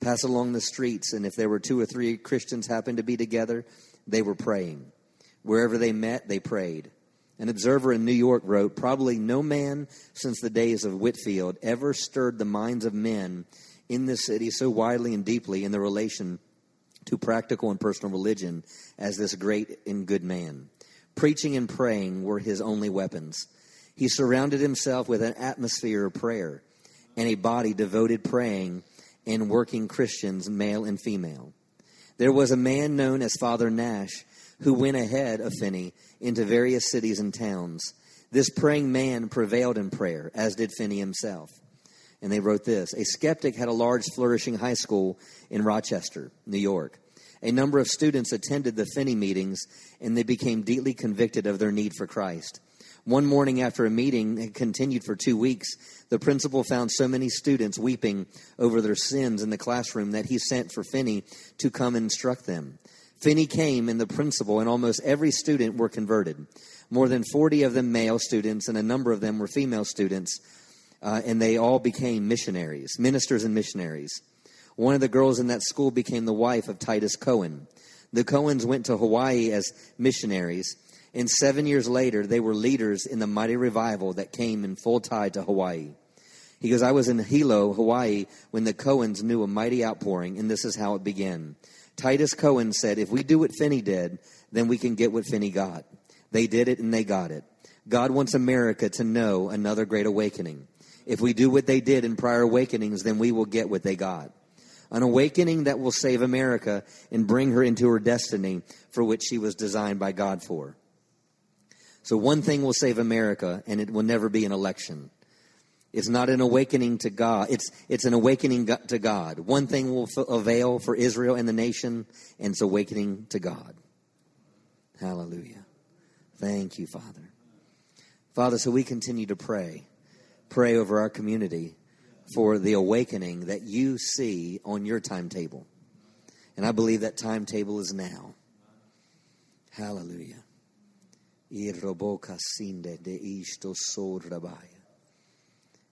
Pass along the streets, and if there were two or three Christians happened to be together, they were praying. Wherever they met, they prayed. An observer in New York wrote, Probably no man since the days of Whitefield ever stirred the minds of men in this city so widely and deeply in the relation to practical and personal religion as this great and good man. Preaching and praying were his only weapons. He surrounded himself with an atmosphere of prayer and a body devoted praying and working Christians, male and female. There was a man known as Father Nash who went ahead of Finney into various cities and towns. This praying man prevailed in prayer, as did Finney himself. And they wrote this A skeptic had a large, flourishing high school in Rochester, New York. A number of students attended the Finney meetings and they became deeply convicted of their need for Christ. One morning after a meeting had continued for two weeks, the principal found so many students weeping over their sins in the classroom that he sent for Finney to come instruct them. Finney came, and the principal and almost every student were converted. More than 40 of them male students, and a number of them were female students, uh, and they all became missionaries, ministers and missionaries. One of the girls in that school became the wife of Titus Coan. The Coans went to Hawaii as missionaries, and seven years later, they were leaders in the mighty revival that came in full tide to Hawaii. He goes, I was in Hilo, Hawaii, when the Coans knew a mighty outpouring, and this is how it began. Titus Coan said, If we do what Finney did, then we can get what Finney got. They did it and they got it. God wants America to know another great awakening. If we do what they did in prior awakenings, then we will get what they got an awakening that will save America and bring her into her destiny for which she was designed by God for. So, one thing will save America, and it will never be an election. It's not an awakening to God. It's, it's an awakening to God. One thing will avail for Israel and the nation, and it's awakening to God. Hallelujah. Thank you, Father. Father, so we continue to pray, pray over our community for the awakening that you see on your timetable. And I believe that timetable is now. Hallelujah. Irroboka sinde de isto sor rabaya.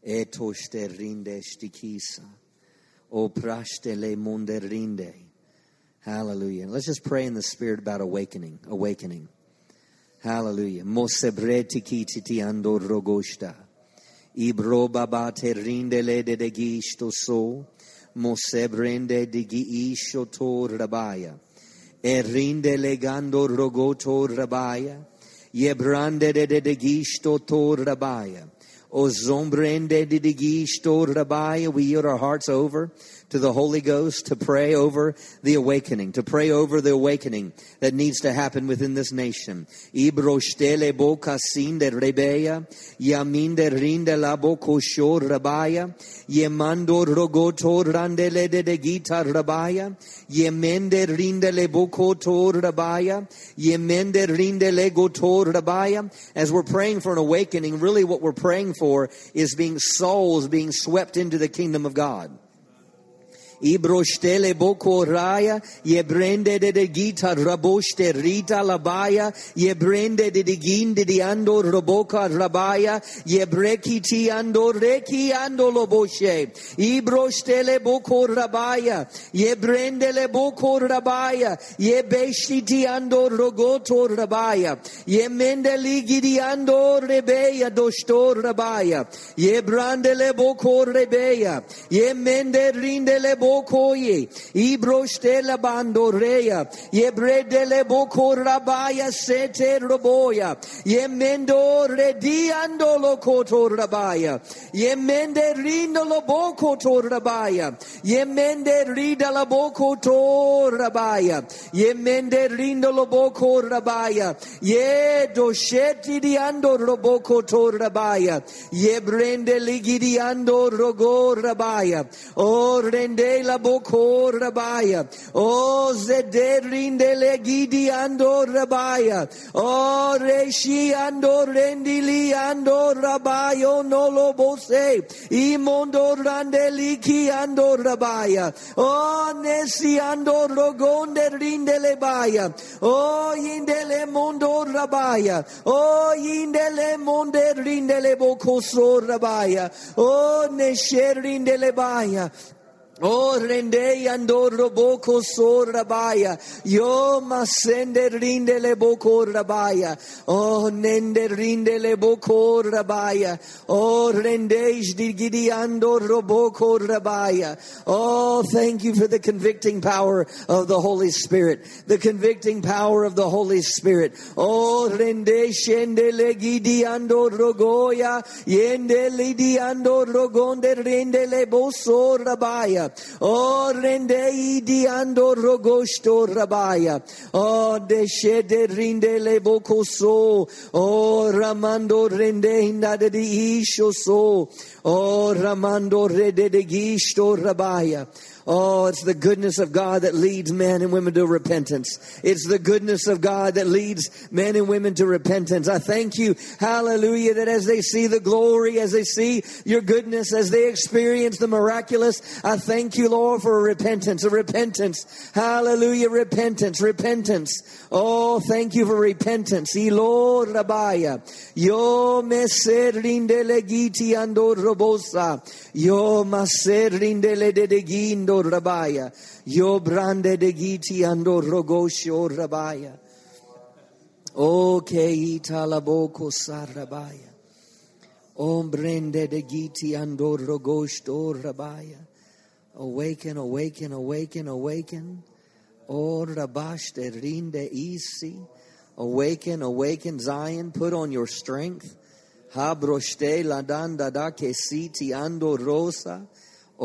Etoste rinde stikisa. O praste le monde rinde. Hallelujah. Let's just pray in the spirit about awakening, awakening. Hallelujah. Mosebreti kititi andor rogosta. Ibro babate rinde le de de gisto so. Mosebrende de giisho tor rabaya. E rinde legando rogoto rabaya. Yebrande de de de gisto tor rabaya. O zombrende de de gisto rabaya. We yield our hearts over to the Holy Ghost to pray over the awakening, to pray over the awakening that needs to happen within this nation. Ibroshtele boka sinde rebeya, yaminde rinde la boko rabaya, yemando rogoto randele de de. As we're praying for an awakening, really what we're praying for is being souls being swept into the kingdom of God. Ibrostele boko raya, ye brende de de gita raboste rita labaya, ye brende de de ginde di ando roboka rabaya, ye brekiti ando reki ando loboshe, ibrostele boko rabaya, ye brende le boko rabaya, ye beshiti ando rogoto rabaya, ye mende ligidi ando rebeya dostor rabaya, ye brande le boko rebeya, ye mende rinde le bokoye, ibroste bando reya, ye brede le sete roboya, ye mendo rediando lo koto rabaya, ye mende rindo lo boko to rabaya, ye dosheti di ando roboko to rabaya, ye brende ligidi ando rogo rabaya, o rende la boko rabaya, o zede rinde legidi ando rabaya, o reshi ando rendili ando rabayo no lo bose, imondo randeli ki ando rabaya, o nesi ando rogonde rinde le baya, o indele mondo rabaya, o indele monde rinde le boko so rabaya, o neshe rinde le baya, Oh, rende andor boko so rabaya. Yo masende rinde le boko rabaya. Oh, nende rinde le boko rabaya. Oh, rende gidi andor boko rabaya. Oh, thank you for the convicting power of the Holy Spirit. The convicting power of the Holy Spirit. Oh, rende shende le gidi andor rogoya. Yende lidi andor rogonde rabaya. Oh, rende di ando rogosto rabaya. Oh, deshede rinde le bocoso. Oh, ramando rende indade di isho so. Oh, ramando rede de gisto rabaya. Oh, it's the goodness of God that leads men and women to repentance. It's the goodness of God that leads men and women to repentance. I thank you, hallelujah, that as they see the glory, as they see your goodness, as they experience the miraculous, I thank you, Lord, for a repentance, a repentance. Hallelujah, repentance, repentance. Oh, thank you for repentance. Ilo rabaya. Yo me serrinde legiti ando robosa. Yo maserrinde le dedegindo rabaya. Yo brande de giti ando rogosho rabaya. O che ita la boko sarabaya. Ombrende de giti ando rogosto rabaya. Awaken, awaken, awaken, awaken. O rabash de rinde isi. Awaken, awaken, Zion. Put on your strength. Habroshte la danda da que siti ando rosa.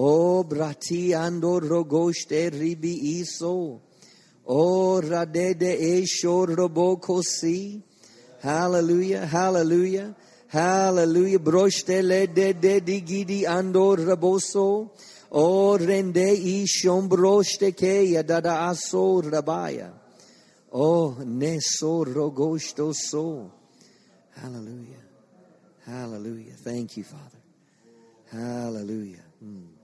O brati ando ribi iso. O radede esho roboko si. Hallelujah, hallelujah, hallelujah. Broshte le de de digidi ando raboso. O rende ishom broshte ke yadada aso rabaya. O neso rogoshto so. Hallelujah. Hallelujah. Thank you, Father. Hallelujah. Mm.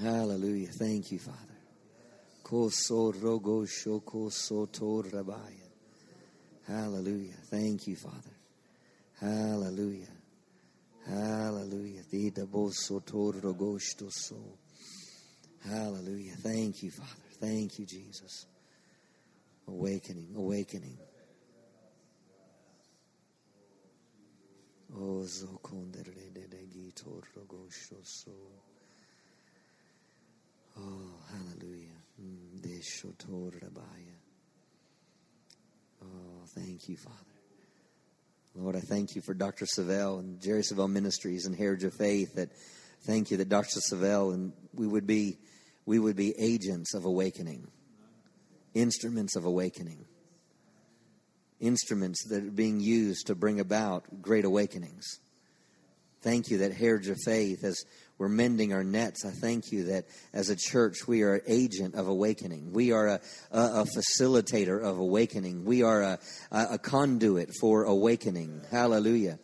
Hallelujah. Thank you, Father. Hallelujah. Thank you, Father. Hallelujah. Hallelujah. Hallelujah. Thank you, Father. Thank you, Jesus. Awakening, awakening. Oh, Oh, hallelujah. Mm, oh, thank you, Father. Lord, I thank you for Dr. Savelle and Jerry Savelle Ministries and Heritage of Faith. That thank you that Dr. Savelle and we would be we would be agents of awakening, instruments of awakening, instruments that are being used to bring about great awakenings. Thank you that Heritage of Faith, as we're mending our nets, I thank you that as a church we are an agent of awakening. We are a, a, a facilitator of awakening. We are a, a conduit for awakening. Hallelujah.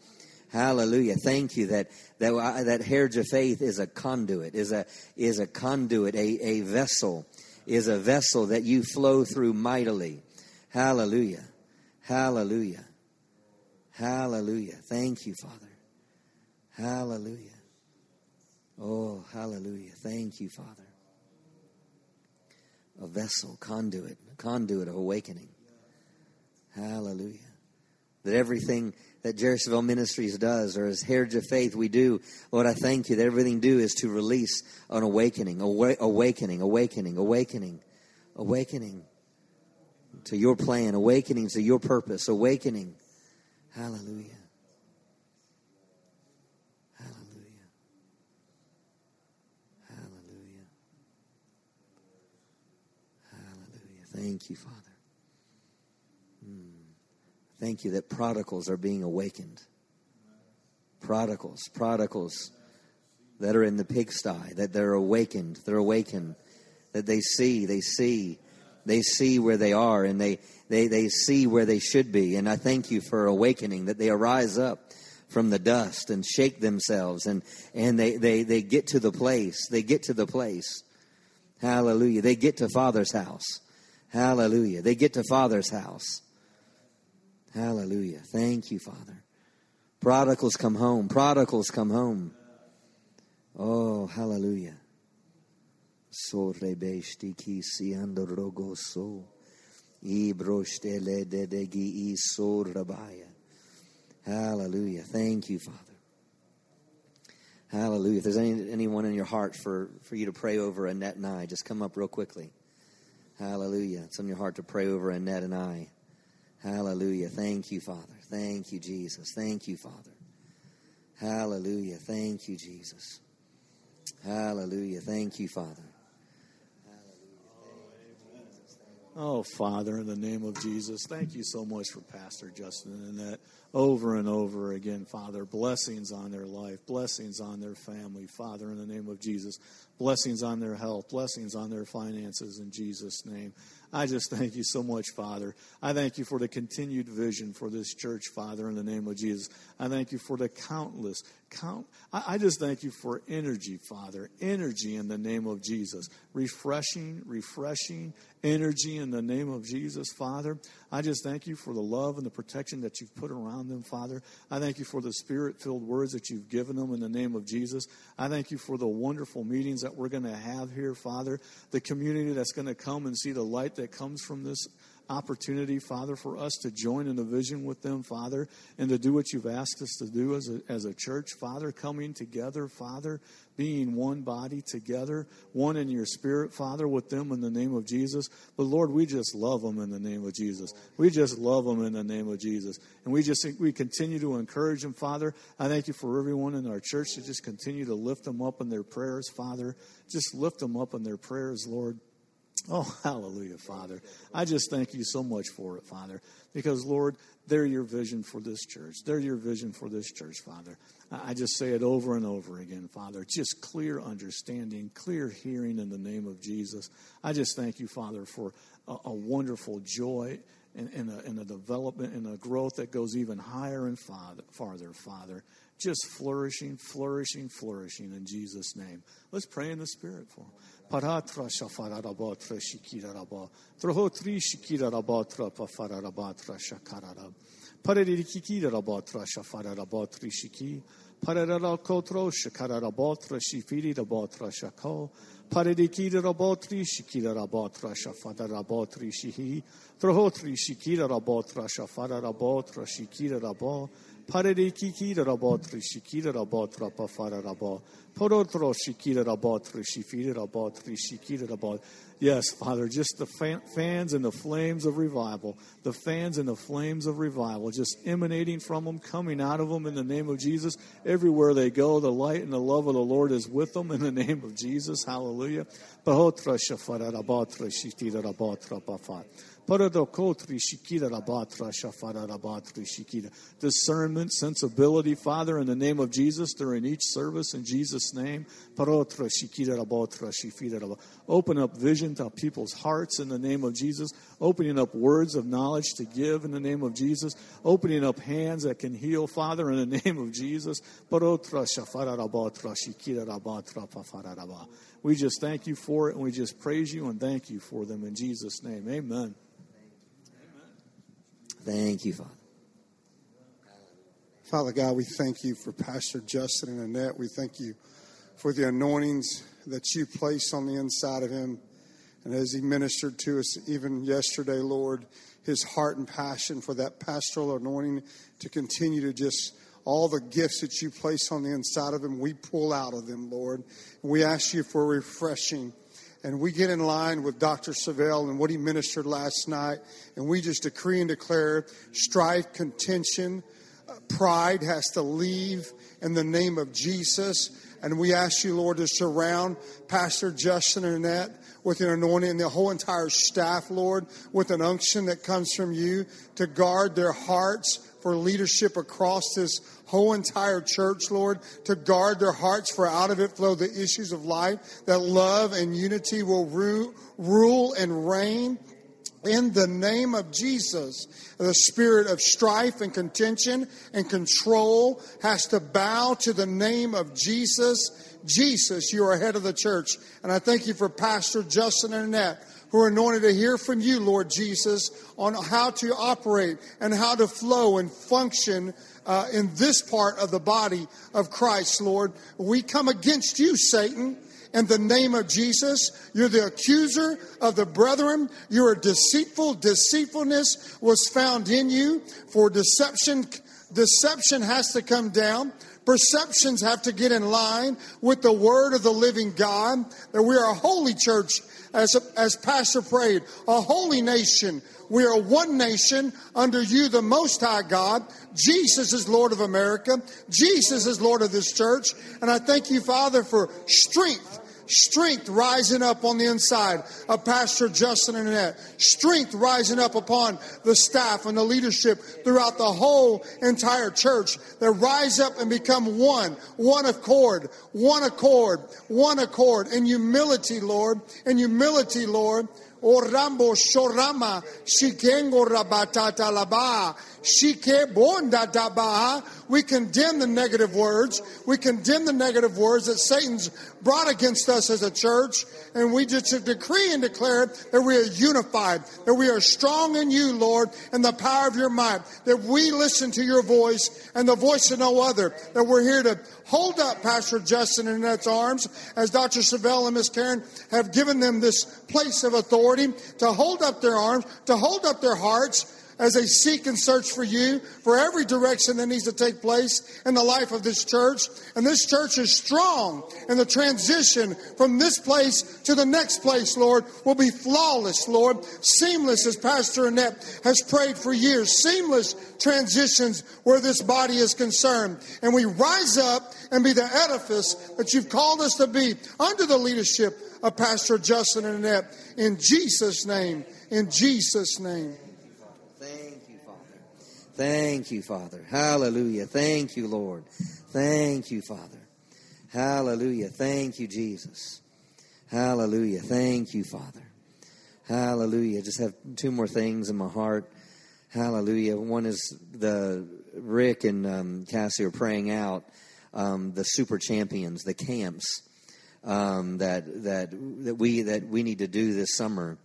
Hallelujah. Thank you that, that, that Heritage of Faith is a conduit, is a, is a conduit, a, a vessel, is a vessel that you flow through mightily. Hallelujah. Hallelujah. Hallelujah. Thank you, Father. Hallelujah. Oh, hallelujah. Thank you, Father. A vessel, conduit, conduit of awakening. Hallelujah. That everything that Jerry Savelle Ministries does, or as Heritage of Faith we do, Lord, I thank you that everything do is to release an awakening, awa- awakening, awakening, awakening, awakening to your plan, awakening to your purpose, awakening. Hallelujah. Thank you, Father. Hmm. Thank you that prodigals are being awakened. Prodigals, prodigals that are in the pigsty, that they're awakened, they're awakened, that they see, they see, they see where they are and they, they, they see where they should be. And I thank you for awakening, that they arise up from the dust and shake themselves and, and they, they, they get to the place. They get to the place. Hallelujah. They get to Father's house. Hallelujah. They get to Father's house. Hallelujah. Thank you, Father. Prodigals come home. Prodigals come home. Oh, hallelujah. Sorrebesti siando rogoso. Ibrostele dedegi isorabaya. Hallelujah. Thank you, Father. Hallelujah. If there's any, anyone in your heart for, for you to pray over Annette and I, just come up real quickly. Hallelujah. It's on your heart to pray over Annette and I. Hallelujah. Thank you, Father. Thank you, Jesus. Thank you, Father. Hallelujah. Thank you, Jesus. Hallelujah. Thank you, Father. Oh, Father, in the name of Jesus, thank you so much for Pastor Justin and that over and over again, Father. Blessings on their life, blessings on their family, Father, in the name of Jesus. Blessings on their health, blessings on their finances in Jesus' name. I just thank you so much, Father. I thank you for the continued vision for this church, Father, in the name of Jesus. I thank you for the countless, count. I, just thank you for energy, Father. Energy in the name of Jesus. Refreshing, refreshing energy in the name of Jesus, Father. I just thank you for the love and the protection that you've put around them, Father. I thank you for the spirit filled words that you've given them in the name of Jesus. I thank you for the wonderful meetings that we're going to have here, Father. The community that's going to come and see the light that comes from this opportunity, Father, for us to join in a vision with them, Father, and to do what you've asked us to do as a, as a church, Father, coming together, Father, being one body together, one in your spirit, Father, with them in the name of Jesus. But Lord, we just love them in the name of Jesus. We just love them in the name of Jesus. And we just we continue to encourage them, Father. I thank you for everyone in our church to just continue to lift them up in their prayers, Father. Just lift them up in their prayers, Lord. Oh, hallelujah, Father. I just thank you so much for it, Father, because, Lord, they're your vision for this church. They're your vision for this church, Father. I just say it over and over again, Father. Just clear understanding, clear hearing in the name of Jesus. I just thank you, Father, for a, a wonderful joy and, and, a, and a development and a growth that goes even higher and farther, farther, Father. Just flourishing, flourishing, flourishing in Jesus' name. Let's pray in the Spirit for him. Paratra shafarabatra shikiraraba. Trohotri shikirarabatra pafararabatra shakararab. Paririkirarabatra shafararabatri shiki. Pararara kotro shakararabatra shifirabatra shako. Paririkirarabotri shikirarabatra shafararabatri shihi. Trohotri shikirarabatra shafararabotra shikirarabo. Paririkira rabotri shikira rabotra pafara rabo. Porotro shikira rabotri shifira rabotri shikira rabot. Yes, Father, just the fan, fans and the flames of revival, the fans and the flames of revival, just emanating from them, coming out of them in the name of Jesus. Everywhere they go, the light and the love of the Lord is with them in the name of Jesus. Hallelujah. Discernment, sensibility, Father, in the name of Jesus, during each service, in Jesus' name. Open up vision to people's hearts in the name of Jesus. Opening up words of knowledge to give in the name of Jesus. Opening up hands that can heal, Father, in the name of Jesus. We just thank you for it and we just praise you and thank you for them in Jesus' name. Amen. Thank you, Father. Father God, we thank you for Pastor Justin and Annette. We thank you for the anointings that you placed on the inside of him. And as he ministered to us even yesterday, Lord, his heart and passion for that pastoral anointing to continue to just all the gifts that you place on the inside of him, we pull out of them, Lord. And we ask you for refreshing and we get in line with Dr. Savelle and what he ministered last night, and we just decree and declare strife, contention, uh, pride has to leave in the name of Jesus. And we ask you, Lord, to surround Pastor Justin and Annette with an anointing and the whole entire staff, Lord, with an unction that comes from you to guard their hearts for leadership across this whole entire church, Lord, to guard their hearts, for out of it flow the issues of life, that love and unity will rule and reign in the name of Jesus. The spirit of strife and contention and control has to bow to the name of Jesus. Jesus, you are head of the church. And I thank you for Pastor Justin Annette who are anointed to hear from you, Lord Jesus, on how to operate and how to flow and function uh, in this part of the body of Christ, Lord. We come against you, Satan. In the name of Jesus, you're the accuser of the brethren. You're deceitful. Deceitfulness was found in you. For deception, deception has to come down. Perceptions have to get in line with the word of the living God. That we are a holy church, as, as Pastor prayed, a holy nation we are one nation under you, the Most High God. Jesus is Lord of America. Jesus is Lord of this church. And I thank you, Father, for strength strength rising up on the inside of Pastor Justin and Annette, strength rising up upon the staff and the leadership throughout the whole entire church that rise up and become one, one accord, one accord, one accord in humility, Lord, in humility, Lord. Orambo shorama shikengo rabatata laba. We condemn the negative words. We condemn the negative words that Satan's brought against us as a church, and we just decree and declare that we are unified, that we are strong in you, Lord, and the power of your might. That we listen to your voice and the voice of no other. That we're here to hold up Pastor Justin in Annette's arms, as Dr. Savelle and Miss Karen have given them this place of authority to hold up their arms, to hold up their hearts, as they seek and search for you for every direction that needs to take place in the life of this church. And this church is strong, and the transition from this place to the next place, Lord, will be flawless, Lord. Seamless, as Pastor Annette has prayed for years. Seamless transitions where this body is concerned. And we rise up and be the edifice that you've called us to be under the leadership of Pastor Justin and Annette. In Jesus' name. In Jesus' name. Thank you, Father. Hallelujah. Thank you, Lord. Thank you, Father. Hallelujah. Thank you, Jesus. Hallelujah. Thank you, Father. Hallelujah. Just have two more things in my heart. Hallelujah. One is the Rick and um, Cassie are praying out um, the super champions, the camps um, that that that we that we need to do this summer.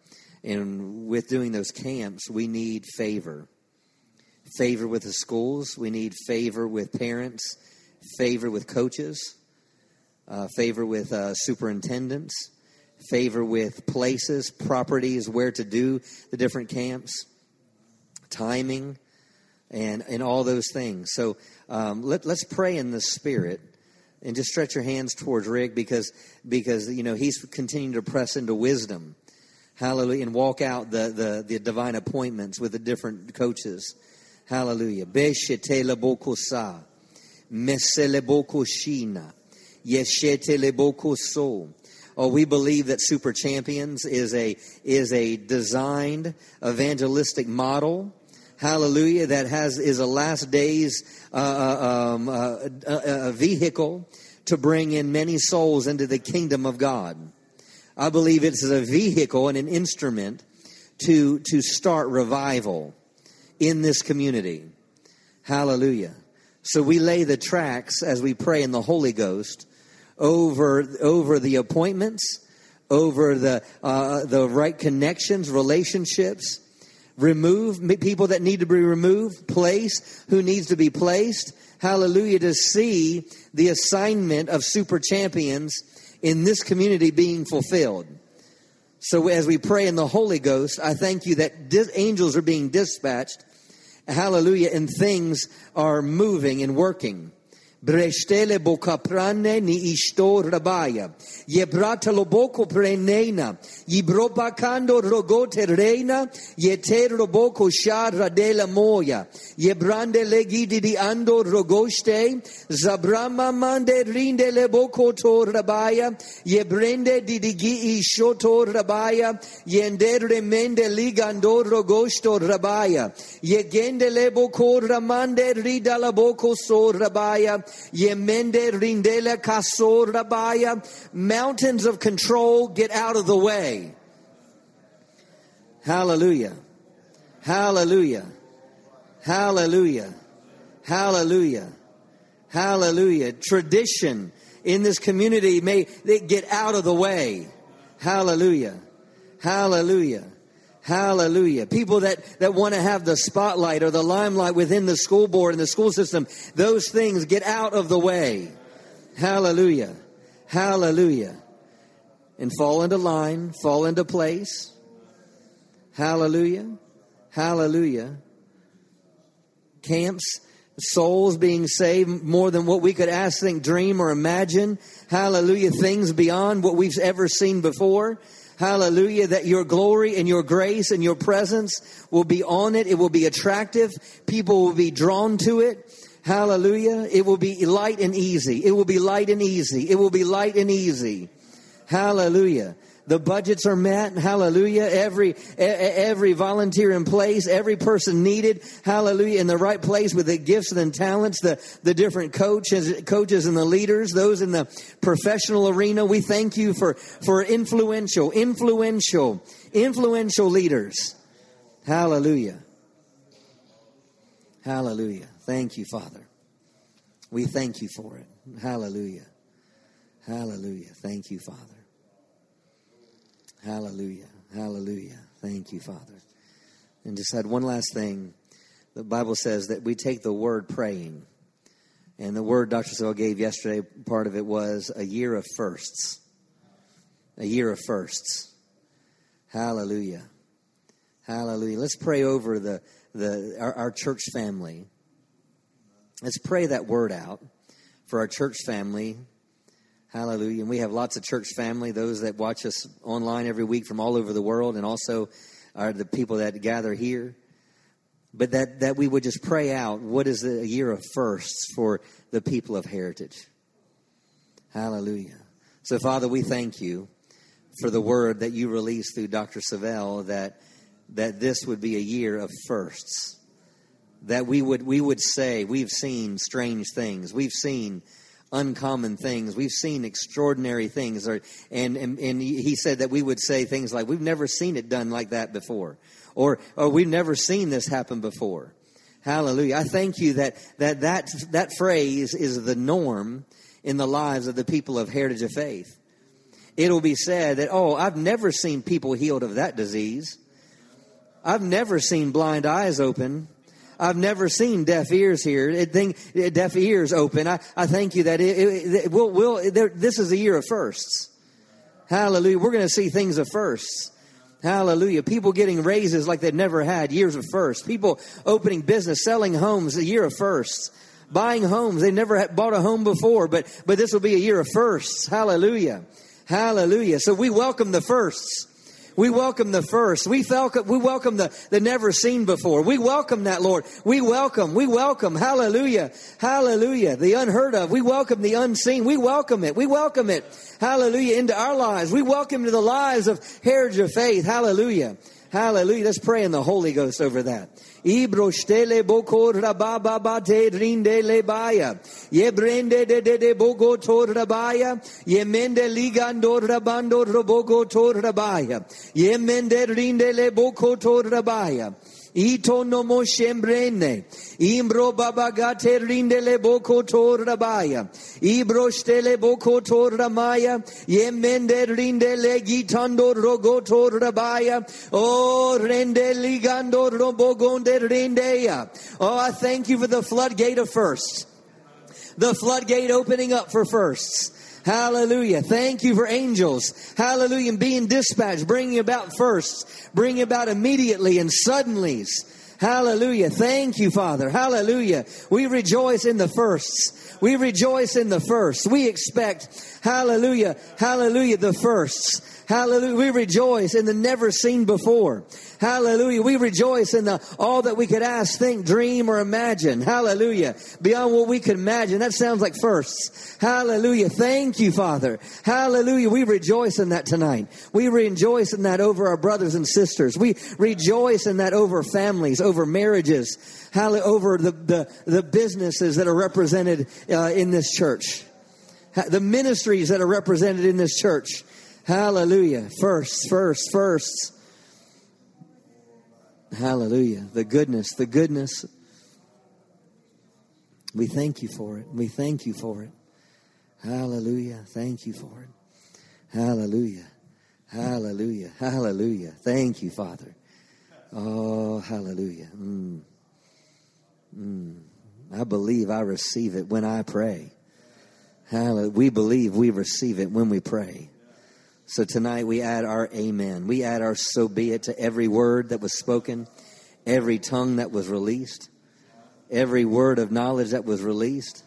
And with doing those camps, we need favor. Favor with the schools. We need favor with parents. Favor with coaches. Uh, favor with uh, superintendents. Favor with places, properties, where to do the different camps. Timing and and all those things. So um, let, let's pray in the spirit and just stretch your hands towards Rick because because you know he's continuing to press into wisdom. Hallelujah. And walk out the, the, the divine appointments with the different coaches. Hallelujah. Beshete lebokosa. Mesele bokoshina. Yeshete lebokoso. Oh, we believe that Super Champions is a is a designed evangelistic model hallelujah, that has is a last days uh, uh um, uh, a, a vehicle to bring in many souls into the kingdom of God. I believe it's a vehicle and an instrument to to start revival in this community. Hallelujah. So we lay the tracks as we pray in the Holy Ghost over over the appointments, over the uh, the right connections, relationships, remove people that need to be removed, place who needs to be placed. Hallelujah, to see the assignment of super champions in this community being fulfilled. So as we pray in the Holy Ghost, I thank you that angels are being dispatched. Hallelujah, and things are moving and working. Breštele bokaprane ni isto rabaya. Je bratalo boko prenena. Je brobakando rogote reina. Je te roboko shara dela moya. Je brande legidi di ando rogoste. Zabrama mande rinde le boko to rabaya. Je brende di digi ishoto rabaya. Je ndere mende ligando rogosto rabaya. Je gende le boko ramande ridala boko so rabaya. Yemende rindela kasor rabaya. Mountains of control, get out of the way. Hallelujah. Hallelujah. Hallelujah. Hallelujah. Hallelujah. Tradition in this community may get out of the way. Hallelujah. Hallelujah. Hallelujah. People that, that want to have the spotlight or the limelight within the school board and the school system, those things get out of the way. Hallelujah. Hallelujah. And fall into line, fall into place. Hallelujah. Hallelujah. Camps, souls being saved more than what we could ask, think, dream, or imagine. Hallelujah. Things beyond what we've ever seen before. Hallelujah. That your glory and your grace and your presence will be on it. It will be attractive. People will be drawn to it. Hallelujah. It will be light and easy. It will be light and easy. It will be light and easy. Hallelujah. The budgets are met. Hallelujah. Every, every volunteer in place, every person needed. Hallelujah. In the right place with the gifts and talents, the, the different coaches, coaches and the leaders, those in the professional arena. We thank you for, for influential, influential, influential leaders. Hallelujah. Hallelujah. Thank you, Father. We thank you for it. Hallelujah. Hallelujah. Thank you, Father. Hallelujah. Hallelujah. Thank you, Father. And just had one last thing. The Bible says that we take the word praying. And the word Dr. Savelle gave yesterday, part of it was a year of firsts. A year of firsts. Hallelujah. Hallelujah. Let's pray over the, the our, our church family. Let's pray that word out for our church family Hallelujah. And we have lots of church family, those that watch us online every week from all over the world, and also are the people that gather here. But that, that we would just pray out what is a year of firsts for the people of heritage. Hallelujah. So, Father, we thank you for the word that you released through Dr. Savelle that, that this would be a year of firsts. That we would, we would say, we've seen strange things. We've seen uncommon things. We've seen extraordinary things. Or, and, and, and he said that we would say things like, we've never seen it done like that before. Or, or we've never seen this happen before. Hallelujah. I thank you that, that, that, that phrase is the norm in the lives of the people of Heritage of Faith. It'll be said that, oh, I've never seen people healed of that disease. I've never seen blind eyes open. I've never seen deaf ears here. It think, deaf ears open. I, I thank you that it, it, it we'll, we'll, this is a year of firsts. Hallelujah. We're going to see things of firsts. Hallelujah. People getting raises like they've never had, years of firsts. People opening business, selling homes, a year of firsts. Buying homes. They never had bought a home before, but, but this will be a year of firsts. Hallelujah. Hallelujah. So we welcome the firsts. We welcome the first. We welcome, we welcome the, the never seen before. We welcome that, Lord. We welcome, we welcome. Hallelujah. Hallelujah. The unheard of. We welcome the unseen. We welcome it. We welcome it. Hallelujah. Into our lives. We welcome to the lives of Heritage of Faith. Hallelujah. Hallelujah. Let's pray in the Holy Ghost over that. Ibrostele boko rababa te rinde. Ye brende de de de bogo tor rabaya. Ye mende ligando rabando robogo tor rabaya. Ye mende rinde le boko tor rabaya. Ito no mo shembrene. Imbro babagate rindele boko tor rabaya. Ibro stele boko tor ramaya. Yemende rindele gitando rogo tor rabaya. Oh, rende ligando robogonde rindeya. Oh, I thank you for the floodgate of first. The floodgate opening up for firsts. Hallelujah. Thank you for angels. Hallelujah. And being dispatched, bringing about first, bringing about immediately and suddenlies. Hallelujah. Thank you, Father. Hallelujah. We rejoice in the firsts. We rejoice in the first. We expect, hallelujah, hallelujah, the firsts. Hallelujah. We rejoice in the never seen before. Hallelujah. We rejoice in the all that we could ask, think, dream, or imagine. Hallelujah. Beyond what we could imagine. That sounds like firsts. Hallelujah. Thank you, Father. Hallelujah. We rejoice in that tonight. We rejoice in that over our brothers and sisters. We rejoice in that over families, over marriages, hallelujah, over the, the, the businesses that are represented uh, in this church. The ministries that are represented in this church. Hallelujah. First, first, first. Hallelujah. The goodness, the goodness. We thank you for it. We thank you for it. Hallelujah. Thank you for it. Hallelujah. Hallelujah. Hallelujah. Thank you, Father. Oh, hallelujah. Mm. Mm. I believe I receive it when I pray. Hallelujah. We believe we receive it when we pray. So tonight we add our amen. We add our so be it to every word that was spoken, every tongue that was released, every word of knowledge that was released.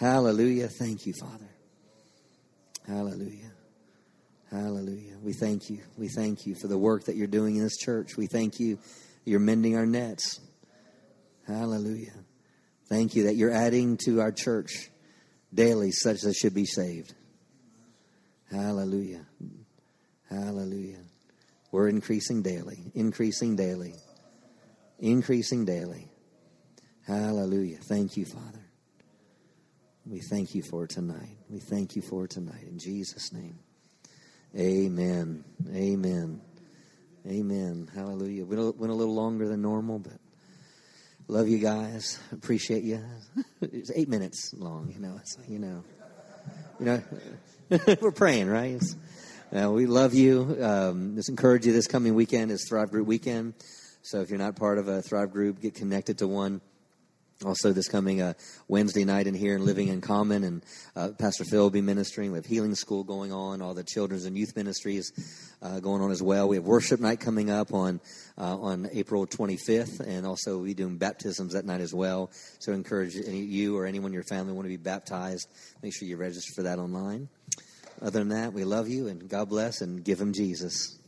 Hallelujah. Thank you, Father. Hallelujah. Hallelujah. We thank you. We thank you for the work that you're doing in this church. We thank you you're mending our nets. Hallelujah. Thank you that you're adding to our church daily such that should be saved. Hallelujah. Hallelujah. We're increasing daily, increasing daily, increasing daily. Hallelujah. Thank you, Father. We thank you for tonight. We thank you for tonight. In Jesus' name. Amen. Amen. Amen. Hallelujah. We went a, little longer than normal, but love you guys. Appreciate you. it's eight minutes long, you know. You know. You know. We're praying, right? Uh, we love you. Um, just encourage you this coming weekend is Thrive Group weekend. So if you're not part of a Thrive Group, get connected to one. Also, this coming uh, Wednesday night in here and Living in Common, and uh, Pastor Phil will be ministering. We have Healing School going on, all the children's and youth ministries uh, going on as well. We have Worship Night coming up on uh, on April 25th, and also we doing baptisms that night as well. So, encourage any, you or anyone in your family want to be baptized. Make sure you register for that online. Other than that, we love you and God bless and give Him Jesus.